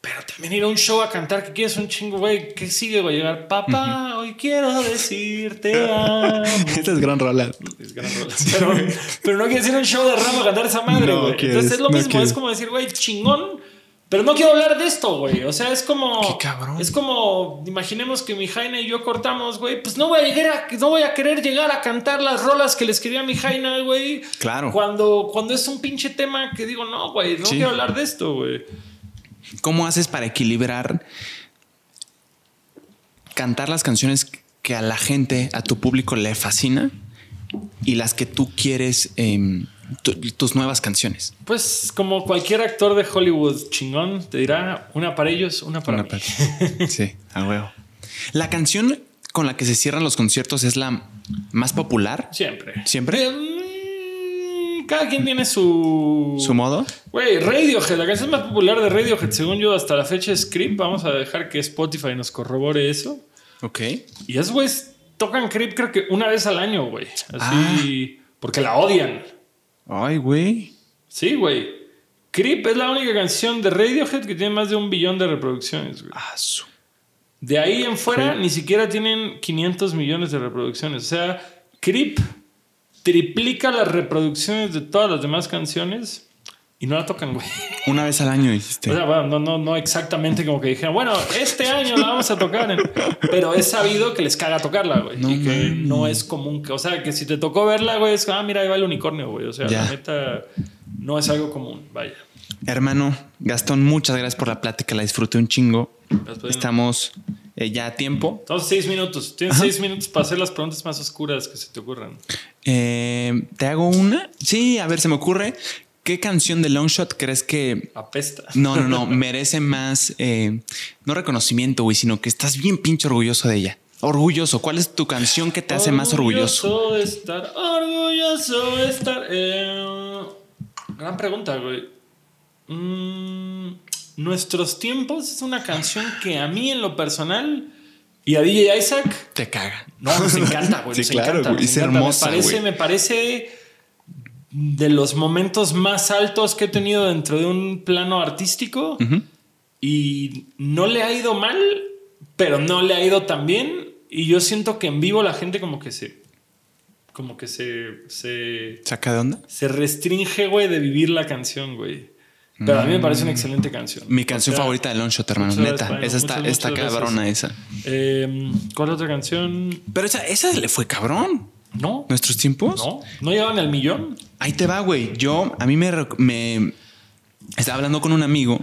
B: Pero también ir a un show a cantar que quieres un chingo, güey. ¿Qué sigue, güey? Llegar, papá, hoy quiero decirte amo.
A: Esta es gran rola.
B: Es gran rola. Pero, pero no quieres ir a un show de ramo a cantar esa madre,
A: No
B: güey.
A: quieres,
B: Entonces es lo
A: no
B: mismo,
A: quieres.
B: es como decir, güey, chingón. Pero no quiero hablar de esto, güey. O sea, es como.
A: Qué cabrón.
B: Es como. Imaginemos que mi Jaina y yo cortamos, güey. Pues no voy a llegar a, no voy a querer llegar a cantar las rolas que le escribí a mi Jaina, güey.
A: Claro.
B: Cuando, cuando es un pinche tema que digo, no, güey, no
A: Sí.
B: quiero hablar de esto, güey.
A: ¿Cómo haces para equilibrar cantar las canciones que a la gente, a tu público le fascina y las que tú quieres, em, tu- tus nuevas canciones?
B: Pues como cualquier actor de Hollywood chingón te dirá, una para ellos, una para
A: Una
B: mí.
A: parte. Sí, a huevo. La canción con la que se cierran los conciertos es la más popular.
B: Siempre.
A: ¿Siempre?
B: Mm, Cada quien tiene su.
A: ¿Su modo?
B: Güey, Radiohead, la canción más popular de Radiohead, según yo, hasta la fecha es Creep. Vamos a dejar que Spotify nos corrobore eso.
A: Ok.
B: Y esos güeyes tocan Creep, creo que una vez al año, güey. Así. Porque la odian.
A: Ay, güey.
B: Sí, güey. Creep es la única canción de Radiohead que tiene más de un billón de reproducciones, güey.
A: Ah, su-
B: De ahí en fuera ni siquiera tienen 500 millones de reproducciones. O sea, Creep triplica las reproducciones de todas las demás canciones y no la tocan, güey.
A: Una vez al año dijiste.
B: O sea, bueno, no, no, no exactamente como que dijeron, bueno, este año la vamos a tocar. en- Pero es sabido que les caga tocarla, güey.
A: No
B: y que no es común. Que, o sea, que si te tocó verla, güey, es ah, mira, ahí va el unicornio, güey. O sea,
A: Ya.
B: la neta no es algo común, vaya.
A: Hermano, Gastón, muchas gracias por la plática. La disfruté un chingo.
B: Pues.
A: Estamos eh, ya a tiempo.
B: Entonces, seis minutos. Tienes seis minutos para hacer las preguntas más oscuras que se te ocurran.
A: Eh, ¿Te hago una? Sí, a ver, se me ocurre. ¿Qué canción de Longshot crees que
B: Apesta.
A: no, no, no, merece más, eh, no reconocimiento, güey, sino que estás bien pinche orgulloso de ella? Orgulloso. ¿Cuál es tu canción que te hace más orgulloso?
B: Orgulloso de estar, orgulloso de estar. eh, gran pregunta, güey. Mm, Nuestros tiempos es una canción que a mí en lo personal y a DJ Isaac
A: Te caga.
B: no nos encanta, güey.
A: Sí,
B: nos
A: claro,
B: encanta,
A: güey, es
B: encanta.
A: hermosa,
B: Me parece,
A: güey.
B: me parece de los momentos más altos que he tenido dentro de un plano artístico y no le ha ido mal, pero no le ha ido tan bien. Y yo siento que en vivo la gente como que se. Como que se. Se,
A: ¿Saca de onda?
B: se restringe, güey, de vivir la canción, güey. Pero a mí me parece una excelente canción.
A: Mi canción
B: O sea,
A: favorita de Longshot, hermano.
B: muchas
A: Neta. esa está,
B: muchas,
A: está
B: muchas
A: cabrona esa.
B: eh, ¿Cuál otra canción?
A: Pero esa, esa le fue cabrón.
B: No.
A: ¿Nuestros tiempos?
B: No. ¿No llegaban al millón?
A: Ahí te va, güey. Yo, a mí me, me estaba hablando con un amigo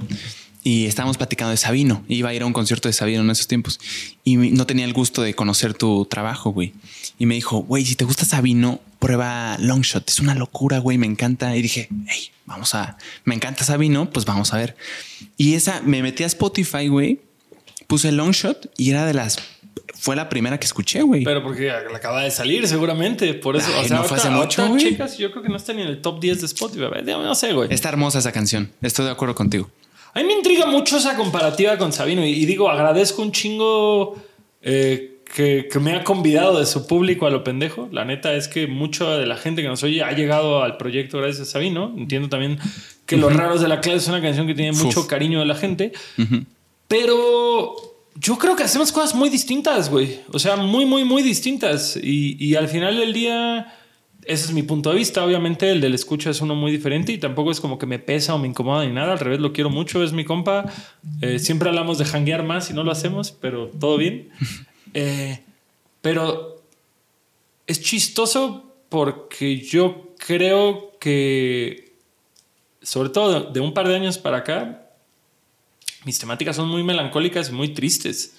A: y estábamos platicando de Sabino. Iba a ir a un concierto de Sabino en esos tiempos y no tenía el gusto de conocer tu trabajo, güey. Y me dijo, güey, si te gusta Sabino, prueba Longshot. Es una locura, güey, me encanta. Y dije, hey, vamos a, me encanta Sabino, pues vamos a ver. Y esa, me metí a Spotify, güey, puse Longshot y era de las, fue la primera que escuché, güey.
B: Pero porque la acaba de salir, seguramente. Por eso.
A: Ay,
B: o sea,
A: no fue hace mucho, güey.
B: chicas, yo creo que no está ni en el top 10 de Spotify. No sé, güey.
A: Está hermosa esa canción. Estoy de acuerdo contigo.
B: A mí me intriga mucho esa comparativa con Sabino y, y digo, agradezco un chingo eh, que, que me ha convidado de su público a lo pendejo. La neta es que mucha de la gente que nos oye ha llegado al proyecto gracias a Sabino. Entiendo también que Los Raros de la Clase es una canción que tiene mucho
A: Uf.
B: cariño de la gente. Pero Yo creo que hacemos cosas muy distintas, güey. O sea, muy, muy, muy distintas. Y, y, al final del día, ese es mi punto de vista. Obviamente, el del escucha es uno muy diferente y tampoco es como que me pesa o me incomoda ni nada. Al revés, lo quiero mucho. Es mi compa. Eh, siempre hablamos de janguear más y no lo hacemos, pero todo bien. Eh, pero es chistoso porque yo creo que, sobre todo de un par de años para acá, mis temáticas son muy melancólicas y muy tristes.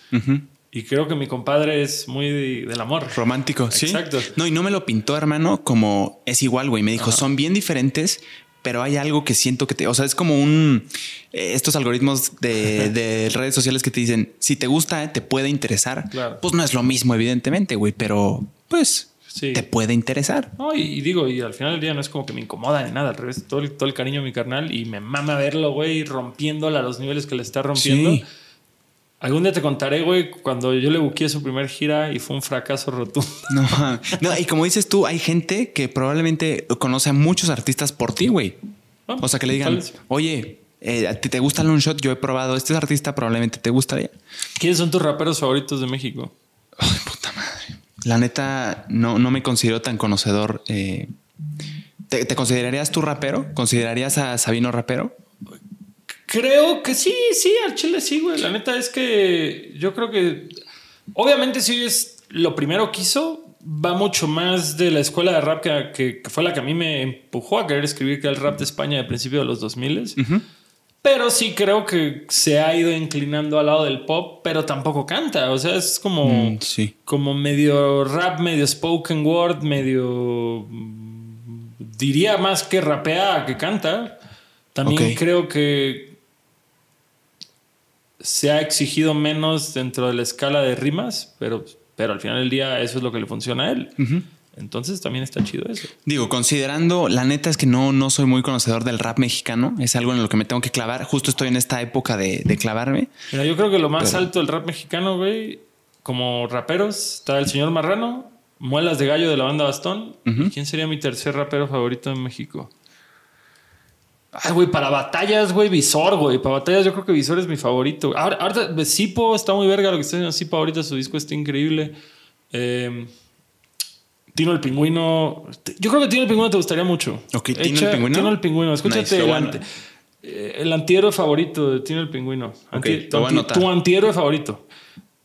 B: Y creo que mi compadre es muy del amor.
A: Romántico, sí.
B: Exacto.
A: No, y no me lo pintó, hermano, como es igual, güey. Me dijo, son bien diferentes, pero hay algo que siento que te. O sea, es como un. eh, estos algoritmos de, de redes sociales que te dicen, si te gusta, te puede interesar.
B: Claro.
A: Pues no es lo mismo, evidentemente, güey, pero pues
B: Sí.
A: te puede interesar.
B: No, y, y digo, y al final del día no es como que me incomoda ni nada, al revés, todo el, todo el cariño a mi carnal y me mama verlo, güey, rompiéndola a los niveles que le está rompiendo.
A: Sí.
B: Algún día te contaré, güey, cuando yo le buqueé su primer gira y fue un fracaso rotundo.
A: No, no, y como dices tú, hay gente que probablemente conoce a muchos artistas por ti, güey.
B: Ah,
A: O sea, que le digan, oye, eh, ¿a ti te gusta Long Shot? Yo he probado este artista, probablemente te gustaría.
B: ¿Quiénes son tus raperos favoritos de México?
A: Ay. La neta, no, no me considero tan conocedor. eh. ¿Te, te considerarías tú rapero? ¿Considerarías a Sabino rapero?
B: Creo que sí, sí, al chile sí, güey. La neta es que yo creo que obviamente si es lo primero que hizo, va mucho más de la escuela de rap que, que- que fue la que a mí me empujó a querer escribir que era el rap de España de principio de los 2000 Pero sí creo que se ha ido inclinando al lado del pop, pero tampoco canta. O sea, es como,
A: Mm, sí.
B: como medio rap, medio spoken word, medio. Diría más que rapea que canta. También creo que se ha exigido menos dentro de la escala de rimas, pero, pero al final del día eso es lo que le funciona a él. Entonces también está chido eso.
A: Digo, considerando, la neta es que no, no soy muy conocedor del rap mexicano. Es algo en lo que me tengo que clavar. Justo estoy en esta época de, de clavarme.
B: Mira, yo creo que lo más
A: Pero-
B: alto del rap mexicano, güey, como raperos, está el señor Marrano, Muelas de Gallo de la banda Bastón. ¿Y ¿Quién sería mi tercer rapero favorito en México? Ay, güey, para batallas, güey, Visor, güey. Para batallas yo creo que Visor es mi favorito. Ahora, ahorita, Sipo está muy verga lo que está haciendo Sipo ahorita. Su disco está increíble. Eh, Tino el Pingüino. Yo creo que Tino el Pingüino te gustaría mucho.
A: Ok, ¿Tino el Pingüino?
B: Tino el Pingüino. Escúchate
A: Nice,
B: el, ante- eh, el antihéroe favorito de Tino el Pingüino. Anti- tu, anti- antihéroe favorito.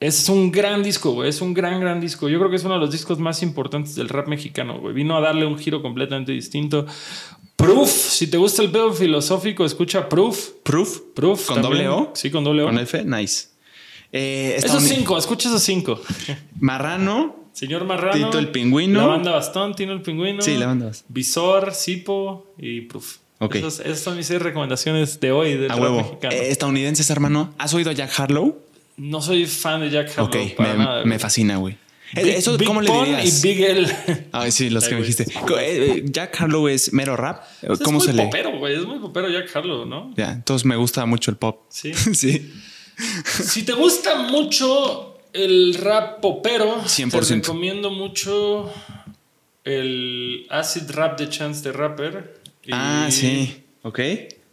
B: Es un gran disco, güey. Es un gran, gran disco. Yo creo que es uno de los discos más importantes del rap mexicano, güey. Vino a darle un giro completamente distinto. Proof, si te gusta el pedo filosófico, escucha Proof.
A: Proof.
B: Proof.
A: ¿Con
B: también.
A: doble O?
B: Sí, con doble O.
A: Con F, nice. Eh,
B: Esos cinco, escucha esos cinco.
A: Marrano.
B: Señor Marrano.
A: Tito el Pingüino.
B: La banda Bastón, Tino el Pingüino.
A: Sí, la banda Bastón.
B: Visor, Sipo y Proof.
A: Ok.
B: Esos- esas son mis seis recomendaciones de hoy del
A: A huevo.
B: mexicano.
A: Eh, estadounidenses, hermano. ¿Has oído a Jack Harlow?
B: No soy fan de Jack Harlow
A: ok,
B: para
A: me,
B: nada,
A: me fascina, güey. Eh,
B: Big-
A: ¿Eso
B: Big
A: cómo le dirías?
B: Y Big L.
A: Ay, sí, los
B: Ay,
A: que me
B: güey.
A: dijiste. Eh, eh, Jack Harlow es mero rap.
B: Es
A: ¿Cómo
B: muy
A: se le.?
B: popero, güey. Es muy popero Jack Harlow, ¿no?
A: Ya, entonces me gusta mucho el pop.
B: Sí.
A: sí.
B: si te gusta mucho el rap popero,
A: 100%.
B: te recomiendo mucho el acid rap de Chance the Rapper.
A: Ah, sí. Ok.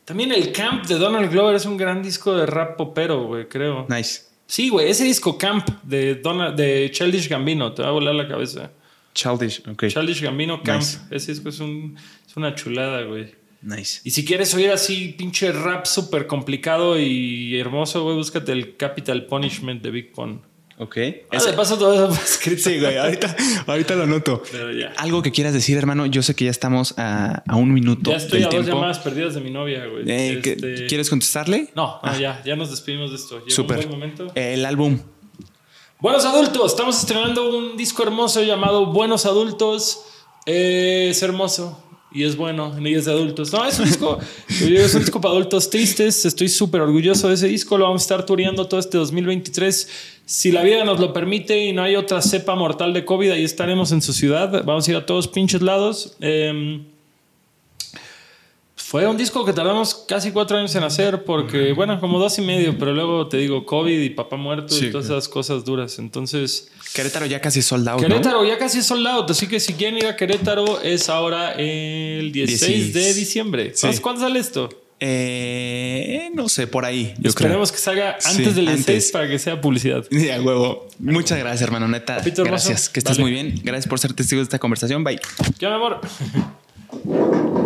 B: También el Camp de Donald Glover es un gran disco de rap popero, güey, creo.
A: Nice.
B: Sí, güey, ese disco Camp de, Donald, de Childish Gambino, te va a volar la cabeza.
A: Childish. Ok.
B: Childish Gambino Camp,
A: Nice.
B: ese disco es, un, es una chulada, güey.
A: Nice.
B: Y si quieres oír así pinche rap súper complicado y hermoso, güey, búscate el Capital Punishment de Big Pun.
A: Ok.
B: Ah, de paso todo eso escrito.
A: Sí, güey. Ahorita, ahorita lo noto.
B: Pero ya.
A: Algo que quieras decir, hermano. Yo sé que ya estamos a, a un minuto
B: Ya estoy
A: del
B: a dos
A: tiempo.
B: llamadas perdidas de mi novia, güey.
A: Eh, ¿qué-
B: Este-
A: ¿Quieres contestarle?
B: No, no, ya, ya nos despedimos de esto.
A: Súper.
B: momento.
A: El álbum.
B: Buenos adultos, estamos estrenando un disco hermoso llamado Buenos Adultos. Eh, es hermoso y es bueno, y es de adultos. No, es un disco, es un disco para adultos tristes. Estoy súper orgulloso de ese disco. Lo vamos a estar tureando todo este 2023. Si la vida nos lo permite y no hay otra cepa mortal de COVID, ahí estaremos en su ciudad. Vamos a ir a todos pinches lados. Eh, fue un disco que tardamos casi cuatro años en hacer porque, bueno, como dos y medio, pero luego te digo COVID y papá muerto
A: Sí,
B: y todas esas cosas duras. Entonces,
A: Querétaro ya casi soldado.
B: Querétaro ya casi es soldado, así que si quieren ir a Querétaro es ahora el 16 de diciembre.
A: Sí.
B: ¿Cuándo sale esto?
A: Eh, no sé, por ahí. Yo
B: Esperemos que salga antes del 16 para que sea publicidad.
A: A huevo. Muchas gracias, hermano. Neta. gracias. Que estés muy bien. Gracias por ser testigo de esta conversación. Bye.
B: ¿Qué, mi amor?